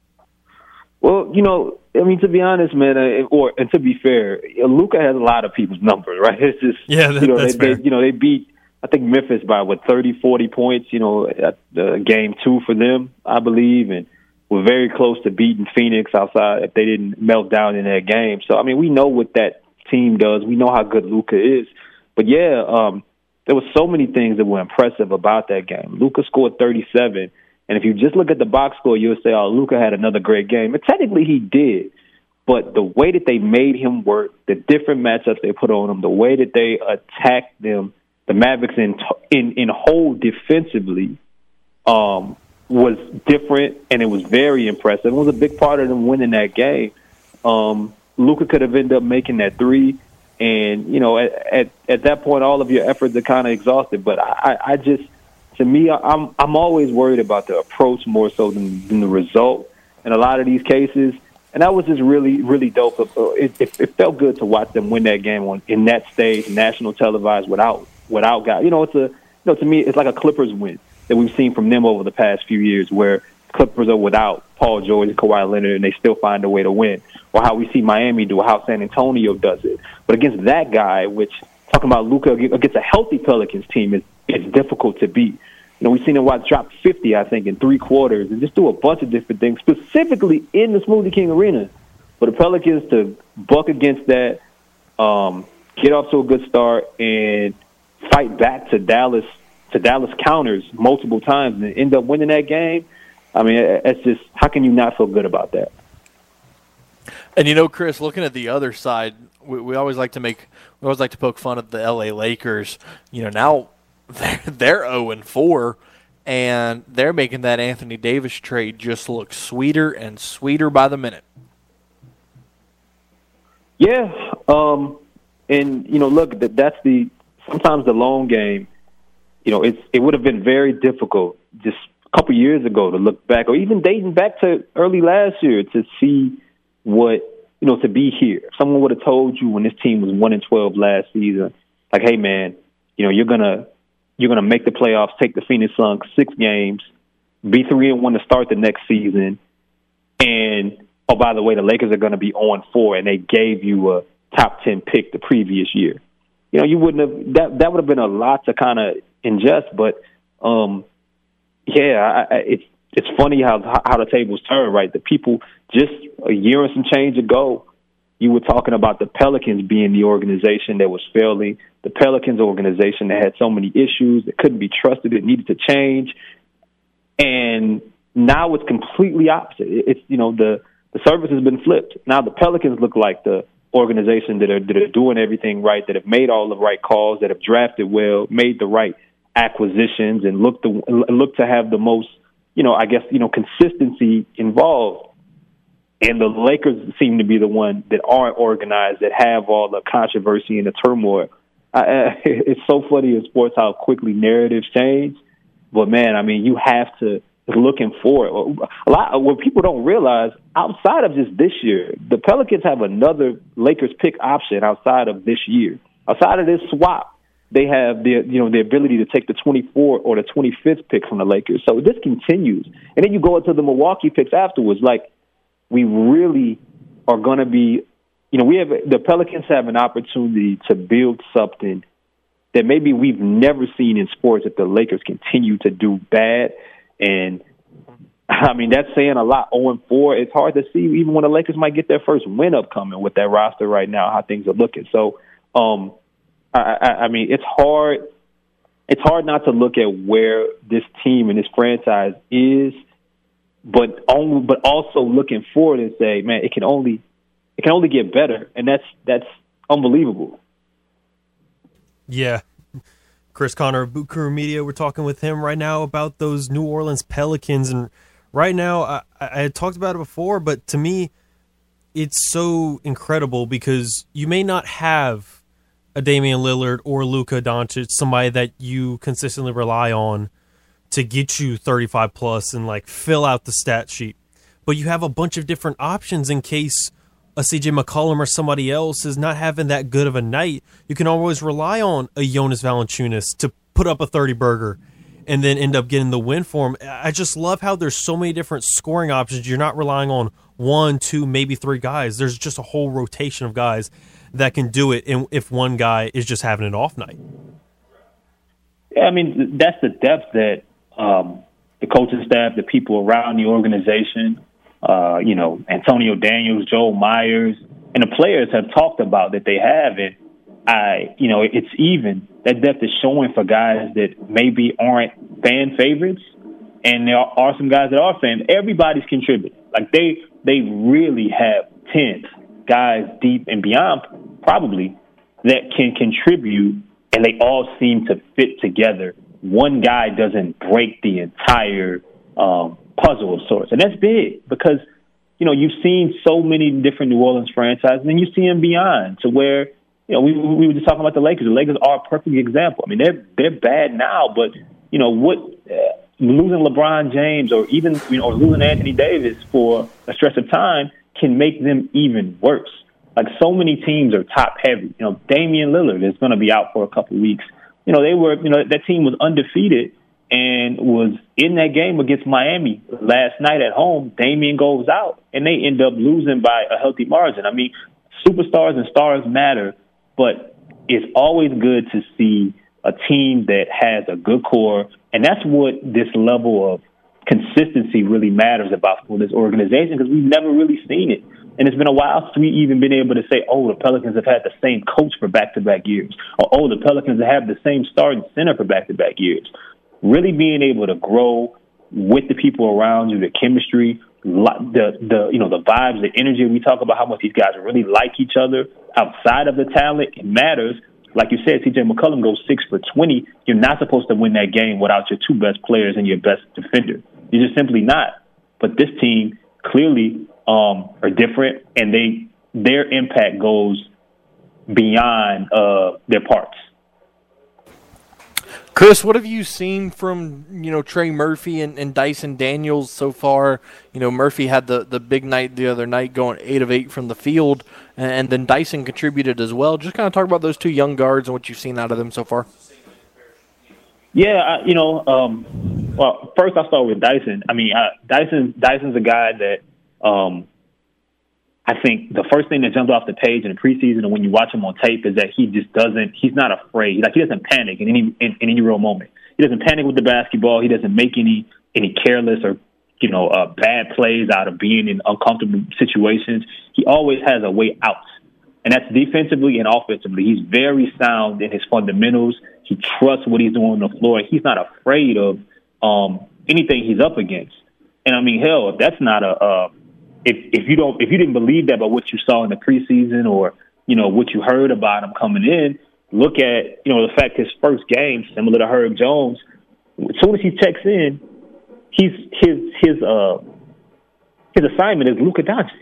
S10: Well, you know, I mean, to be honest, man, uh, or and to be fair, Luka has a lot of people's numbers, right? [LAUGHS] It's just
S3: yeah, that,
S10: you know,
S3: that's
S10: they,
S3: fair.
S10: They, you know, they beat I think Memphis by what 30, 40 points, you know, at the game two for them, I believe, and were very close to beating Phoenix outside if they didn't melt down in that game. So I mean, we know what that team does. We know how good Luka is. But yeah, um, there were so many things that were impressive about that game. Luka scored 37, and if you just look at the box score, you'll say, "Oh, Luka had another great game." And technically, he did. But the way that they made him work, the different matchups they put on him, the way that they attacked them, the Mavericks in in in whole defensively, um, was different, and it was very impressive. It was a big part of them winning that game. Um, Luka could have ended up making that three, and you know, at at, at that point, all of your efforts are kind of exhausted. But I, I just, to me, I'm I'm always worried about the approach more so than, than the result in a lot of these cases. And that was just really, really dope. It, it, it felt good to watch them win that game on in that stage, national televised, without without guys. You know, it's a you know to me, it's like a Clippers win that we've seen from them over the past few years, where Clippers are without Paul George and Kawhi Leonard, and they still find a way to win. Or how we see Miami do, or how San Antonio does it. But against that guy, which talking about Luka against a healthy Pelicans team, is it's difficult to beat. You know, we've seen him watch drop 50, I think, in three quarters, and just do a bunch of different things, specifically in the Smoothie King Arena. For the Pelicans to buck against that, um, get off to a good start, and fight back to Dallas to Dallas counters multiple times and end up winning that game. I mean, it's just how can you not feel good about that?
S2: And you know, Chris, looking at the other side, we, we always like to make we always like to poke fun at the L.A. Lakers. You know, now [LAUGHS] they're they're zero and four, and they're making that Anthony Davis trade just look sweeter and sweeter by the minute.
S10: Yeah, um, and you know, look, that that's the sometimes the long game. You know, it's it would have been very difficult just a couple years ago to look back, or even dating back to early last year to see what you know to be here. If someone would have told you when this team was one and twelve last season, like, hey man, you know, you're gonna you're gonna make the playoffs, take the Phoenix Suns six games, be three and one to start the next season, and oh by the way, the Lakers are gonna be on four, and they gave you a top ten pick the previous year. You know, you wouldn't have that. That would have been a lot to kind of ingest, but um, yeah, I, I, it's it's funny how how the tables turn, right? The people just a year and some change ago, you were talking about the Pelicans being the organization that was failing, the Pelicans organization that had so many issues that couldn't be trusted, it needed to change, and now it's completely opposite. It's you know the the service has been flipped. Now the Pelicans look like the organization that are that are doing everything right, that have made all the right calls, that have drafted well, made the right acquisitions, and look to look to have the most, you know, I guess you know consistency involved. And the Lakers seem to be the one that aren't organized, that have all the controversy and the turmoil. I, [LAUGHS] it's so funny in sports how quickly narratives change. But man, I mean, you have to looking for it. A lot what people don't realize outside of just this year, the Pelicans have another Lakers pick option outside of this year. Outside of this swap, they have the you know the ability to take the 24 or the 25th pick from the Lakers. So this continues, and then you go into the Milwaukee picks afterwards. Like we really are going to be, you know, we have the Pelicans have an opportunity to build something that maybe we've never seen in sports if the Lakers continue to do bad. And [LAUGHS] I mean, that's saying a lot. 0 and 4, it's hard to see even when the Lakers might get their first win upcoming with that roster right now, how things are looking. So, um, I, I, mean, it's hard. It's hard not to look at where this team and this franchise is, but only, but also looking forward and say, man, it can only, it can only get better, and that's that's unbelievable.
S3: Yeah. Chris Connor of Boot Crew Media. We're talking with him right now about those New Orleans Pelicans. And right now, I, I talked about it before, but to me, it's so incredible because you may not have a Damian Lillard or Luka Doncic, somebody that you consistently rely on to get you 35 plus and like fill out the stat sheet. But you have a bunch of different options in case a CJ McCollum or somebody else is not having that good of a night. You can always rely on a Jonas Valanciunas to put up a 30 burger and then end up getting the win for him. I just love how there's so many different scoring options. You're not relying on one, two, maybe three guys. There's just a whole rotation of guys that can do it if one guy is just having an off night.
S10: Yeah, I mean that's the depth that um, the coaching staff, the people around the organization, uh, you know, Antonio Daniels, Joel Meyers, and the players have talked about that they have. And I, you know, it's even that depth is showing for guys that maybe aren't fan favorites, and there are some guys that are fans. Everybody's contributing. Like they, they really have ten guys deep and beyond, probably that can contribute, and they all seem to fit together. One guy doesn't break the entire um, puzzle of sorts. And that's big because, you know, you've seen so many different New Orleans franchises and you see them beyond to where, you know, we, we were just talking about the Lakers. The Lakers are a perfect example. I mean, they're, they're bad now, but, you know, what, uh, losing LeBron James or even, you know, or losing Anthony Davis for a stretch of time can make them even worse. Like so many teams are top heavy. You know, Damian Lillard is going to be out for a couple of weeks. You know, they were, you know, that team was undefeated and was in that game against Miami last night at home. Damian goes out, and they end up losing by a healthy margin. I mean, superstars and stars matter, but it's always good to see a team that has a good core, and that's what this level of consistency really matters about for this organization because we've never really seen it. And it's been a while since we even been able to say, oh, the Pelicans have had the same coach for back to back years, or oh, the Pelicans have the same starting center for back to back years really being able to grow with the people around you, the chemistry, the the you know the vibes, the energy. We talk about how much these guys really like each other outside of the talent. It matters. Like you said, CJ McCollum goes six for twenty. You're not supposed to win that game without your two best players and your best defender. You're just simply not. But this team clearly um, are different, and they their impact goes beyond uh, their parts.
S2: Chris, what have you seen from you know Trey Murphy and, and, Dyson Daniels so far? You know Murphy had the, the big night the other night, going eight of eight from the field, and, and then Dyson contributed as well. Just kind of talk about those two young guards and what you've seen out of them so far.
S10: Yeah, I, you know, um, well, first I'll start with Dyson. I mean, uh, Dyson Dyson's a guy that um, I think the first thing that jumped off the page in the preseason and when you watch him on tape is that he just doesn't, he's not afraid. Like he doesn't panic in any, in, in any real moment. He doesn't panic with the basketball. He doesn't make any, any careless or, you know, uh, bad plays out of being in uncomfortable situations. He always has a way out. And that's defensively and offensively. He's very sound in his fundamentals. He trusts what he's doing on the floor. He's not afraid of um, anything he's up against. And I mean, hell, if that's not a, uh, if if you don't if you didn't believe that by what you saw in the preseason or you know what you heard about him coming in, look at you know the fact his first game similar to Herb Jones. As soon as he checks in, he's his his uh his assignment is Luka Doncic,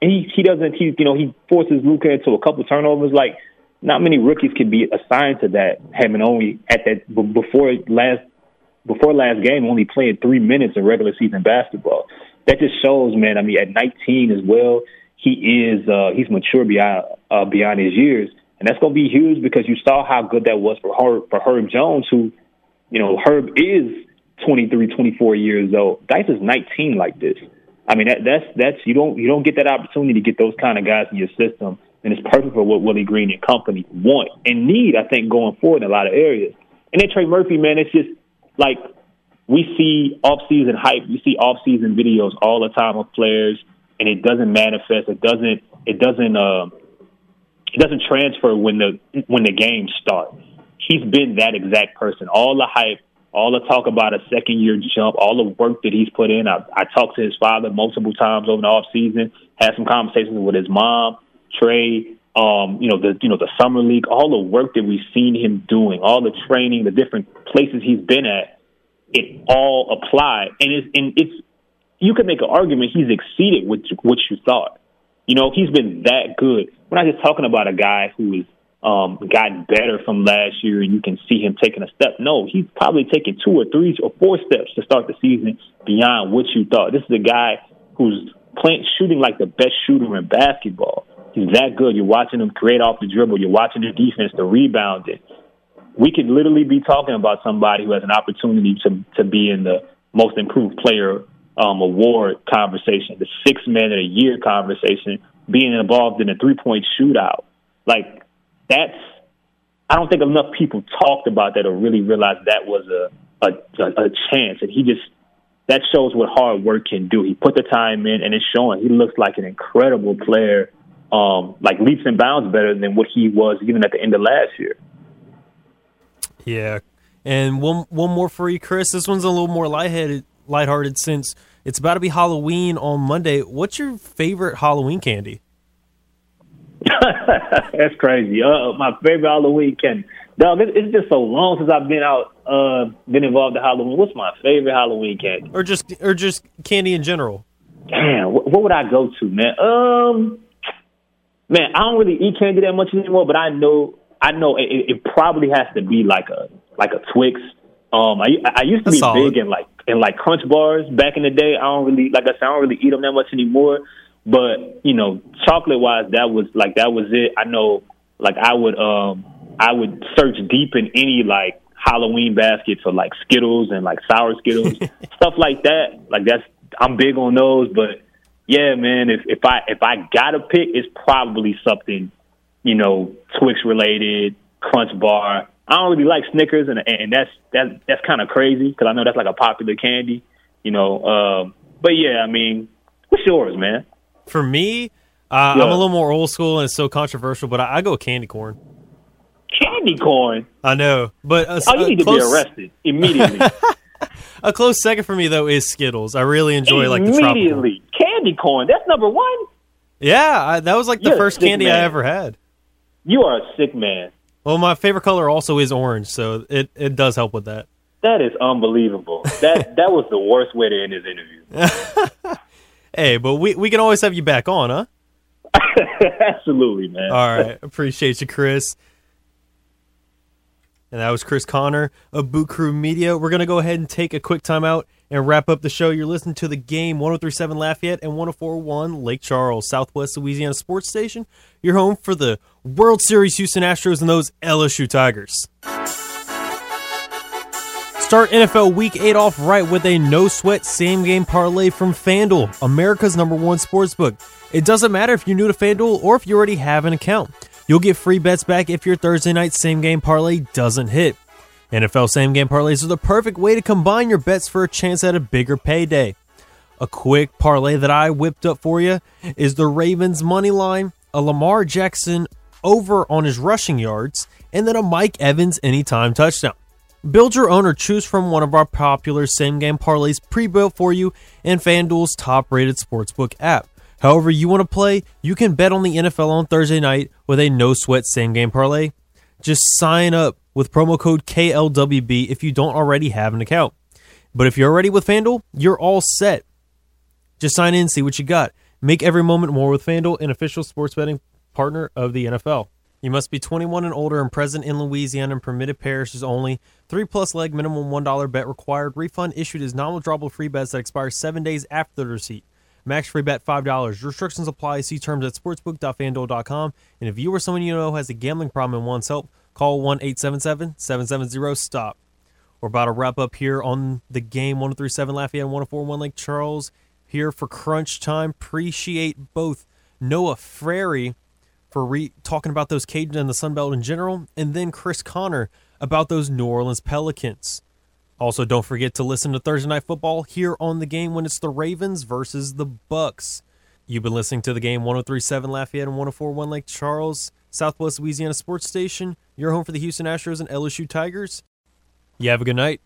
S10: and he he doesn't he you know he forces Luka into a couple turnovers like. Not many rookies can be assigned to that, having only at that before last before last game only played three minutes in regular season basketball that just shows, man. I mean, at 19 as well, he is uh, he's mature beyond uh, beyond his years, and that's going to be huge because you saw how good that was for Herb for Herb Jones, who, you know, Herb is 23, 24 years old. Dice is 19 like this. I mean, that, that's that's you don't you don't get that opportunity to get those kind of guys in your system, and it's perfect for what Willie Green and company want and need. I think going forward in a lot of areas. And then Trey Murphy, man, it's just like we see off-season hype, we see off-season videos all the time of players, and it doesn't manifest. It doesn't. It doesn't. Uh, it doesn't transfer when the when the games start. He's been that exact person. All the hype, all the talk about a second year jump, all the work that he's put in. I, I talked to his father multiple times over the off season, had some conversations with his mom, Trey, um, you know, the you know, the summer league, all the work that we've seen him doing, all the training, the different places he's been at, it all applied. And it's and it's you could make an argument he's exceeded what what you thought. You know, he's been that good. We're not just talking about a guy who is um, gotten better from last year, and you can see him taking a step. No, he's probably taken two or three or four steps to start the season beyond what you thought. This is a guy who's playing shooting like the best shooter in basketball. He's that good. You're watching him create off the dribble. You're watching the defense, the rebounding. We could literally be talking about somebody who has an opportunity to to be in the most improved player um, award conversation, the six man of the year conversation, being involved in a three point shootout. Like that's I don't think enough people talked about that or really realized that was a a, a, a chance, and he just that shows what hard work can do. He put the time in, and it's showing. He looks like an incredible player, um, like leaps and bounds better than what he was even at the end of last year.
S3: Yeah, and one one more for you, Chris. This one's a little more lightheaded, lighthearted since it's about to be Halloween on Monday. What's your favorite Halloween candy? [LAUGHS]
S10: That's crazy. Uh, my favorite Halloween candy. Dog, it, it's just so long since I've been out, uh, been involved in Halloween. What's my favorite Halloween candy?
S3: Or just, or just candy in general.
S10: Damn, what, what would I go to, man? Um, man, I don't really eat candy that much anymore, but I know, I know it, it probably has to be like a, like a Twix. Um, I, I used to
S3: That's
S10: be
S3: solid.
S10: big in like, in like Crunch bars back in the day. I don't really, like I said, I don't really eat them that much anymore. But you know, chocolate wise, that was like that was it. I know, like I would um I would search deep in any like Halloween basket for like Skittles and like sour Skittles, [LAUGHS] stuff like that. Like that's I'm big on those. But yeah, man, if if I if I gotta pick, it's probably something you know Twix related, Crunch Bar. I don't really like Snickers, and and that's that that's kind of crazy because I know that's like a popular candy, you know. Um, but yeah, I mean, what's yours, man?
S3: For me, uh,
S10: Yeah.
S3: I'm a little more old school and it's so controversial, but I, I go candy corn.
S10: Candy corn.
S3: I know, but a,
S10: Oh, you need to be arrested [LAUGHS] immediately.
S3: A close second for me though is Skittles. I really enjoy like the tropical.
S10: Candy corn. That's number one.
S3: Yeah, I, that was like the
S10: You're
S3: first candy I ever had.
S10: You are a sick man.
S3: Well, my favorite color also is orange, so it, it does help with that.
S10: That is unbelievable. That [LAUGHS] that was the worst way to end this interview. [LAUGHS]
S3: Hey, but we, we can always have you back on, huh? [LAUGHS]
S10: Absolutely, man.
S3: All right. Appreciate you, Chris. And that was Chris Connor of Boot Crew Media. We're going to go ahead and take a quick timeout and wrap up the show. You're listening to the game 1037 Lafayette and 1041 Lake Charles, Southwest Louisiana Sports Station. Your home for the World Series Houston Astros and those LSU Tigers. Start NFL Week 8 off right with a no sweat same game parlay from FanDuel, America's number one sportsbook. It doesn't matter if you're new to FanDuel or if you already have an account. You'll get free bets back if your Thursday night same game parlay doesn't hit. NFL same game parlays are the perfect way to combine your bets for a chance at a bigger payday. A quick parlay that I whipped up for you is the Ravens money line, a Lamar Jackson over on his rushing yards, and then a Mike Evans anytime touchdown. Build your own or choose from one of our popular same game parlays pre built for you in FanDuel's top rated sportsbook app. However, you want to play, you can bet on the NFL on Thursday night with a no sweat same game parlay. Just sign up with promo code KLWB if you don't already have an account. But if you're already with FanDuel, you're all set. Just sign in, see what you got. Make every moment more with FanDuel, an official sports betting partner of the NFL. You must be 21 and older and present in Louisiana and permitted parishes only. Three plus leg minimum $1 bet required. Refund issued as non-withdrawable free bets that expire seven days after the receipt. Max free bet $5. Restrictions apply. See terms at sportsbook.fanduel.com. And if you or someone you know has a gambling problem and wants help, call 1 877 770 STOP. We're about to wrap up here on the game 1037 Lafayette and 1041 Lake Charles here for crunch time. Appreciate both Noah Frary for re- talking about those Cajuns and the Sun Belt in general, and then Chris Connor about those New Orleans Pelicans. Also, don't forget to listen to Thursday Night Football here on the game when it's the Ravens versus the Bucs. You've been listening to the game 1037 Lafayette and 1041 Lake Charles, Southwest Louisiana Sports Station, your home for the Houston Astros and LSU Tigers. You have a good night.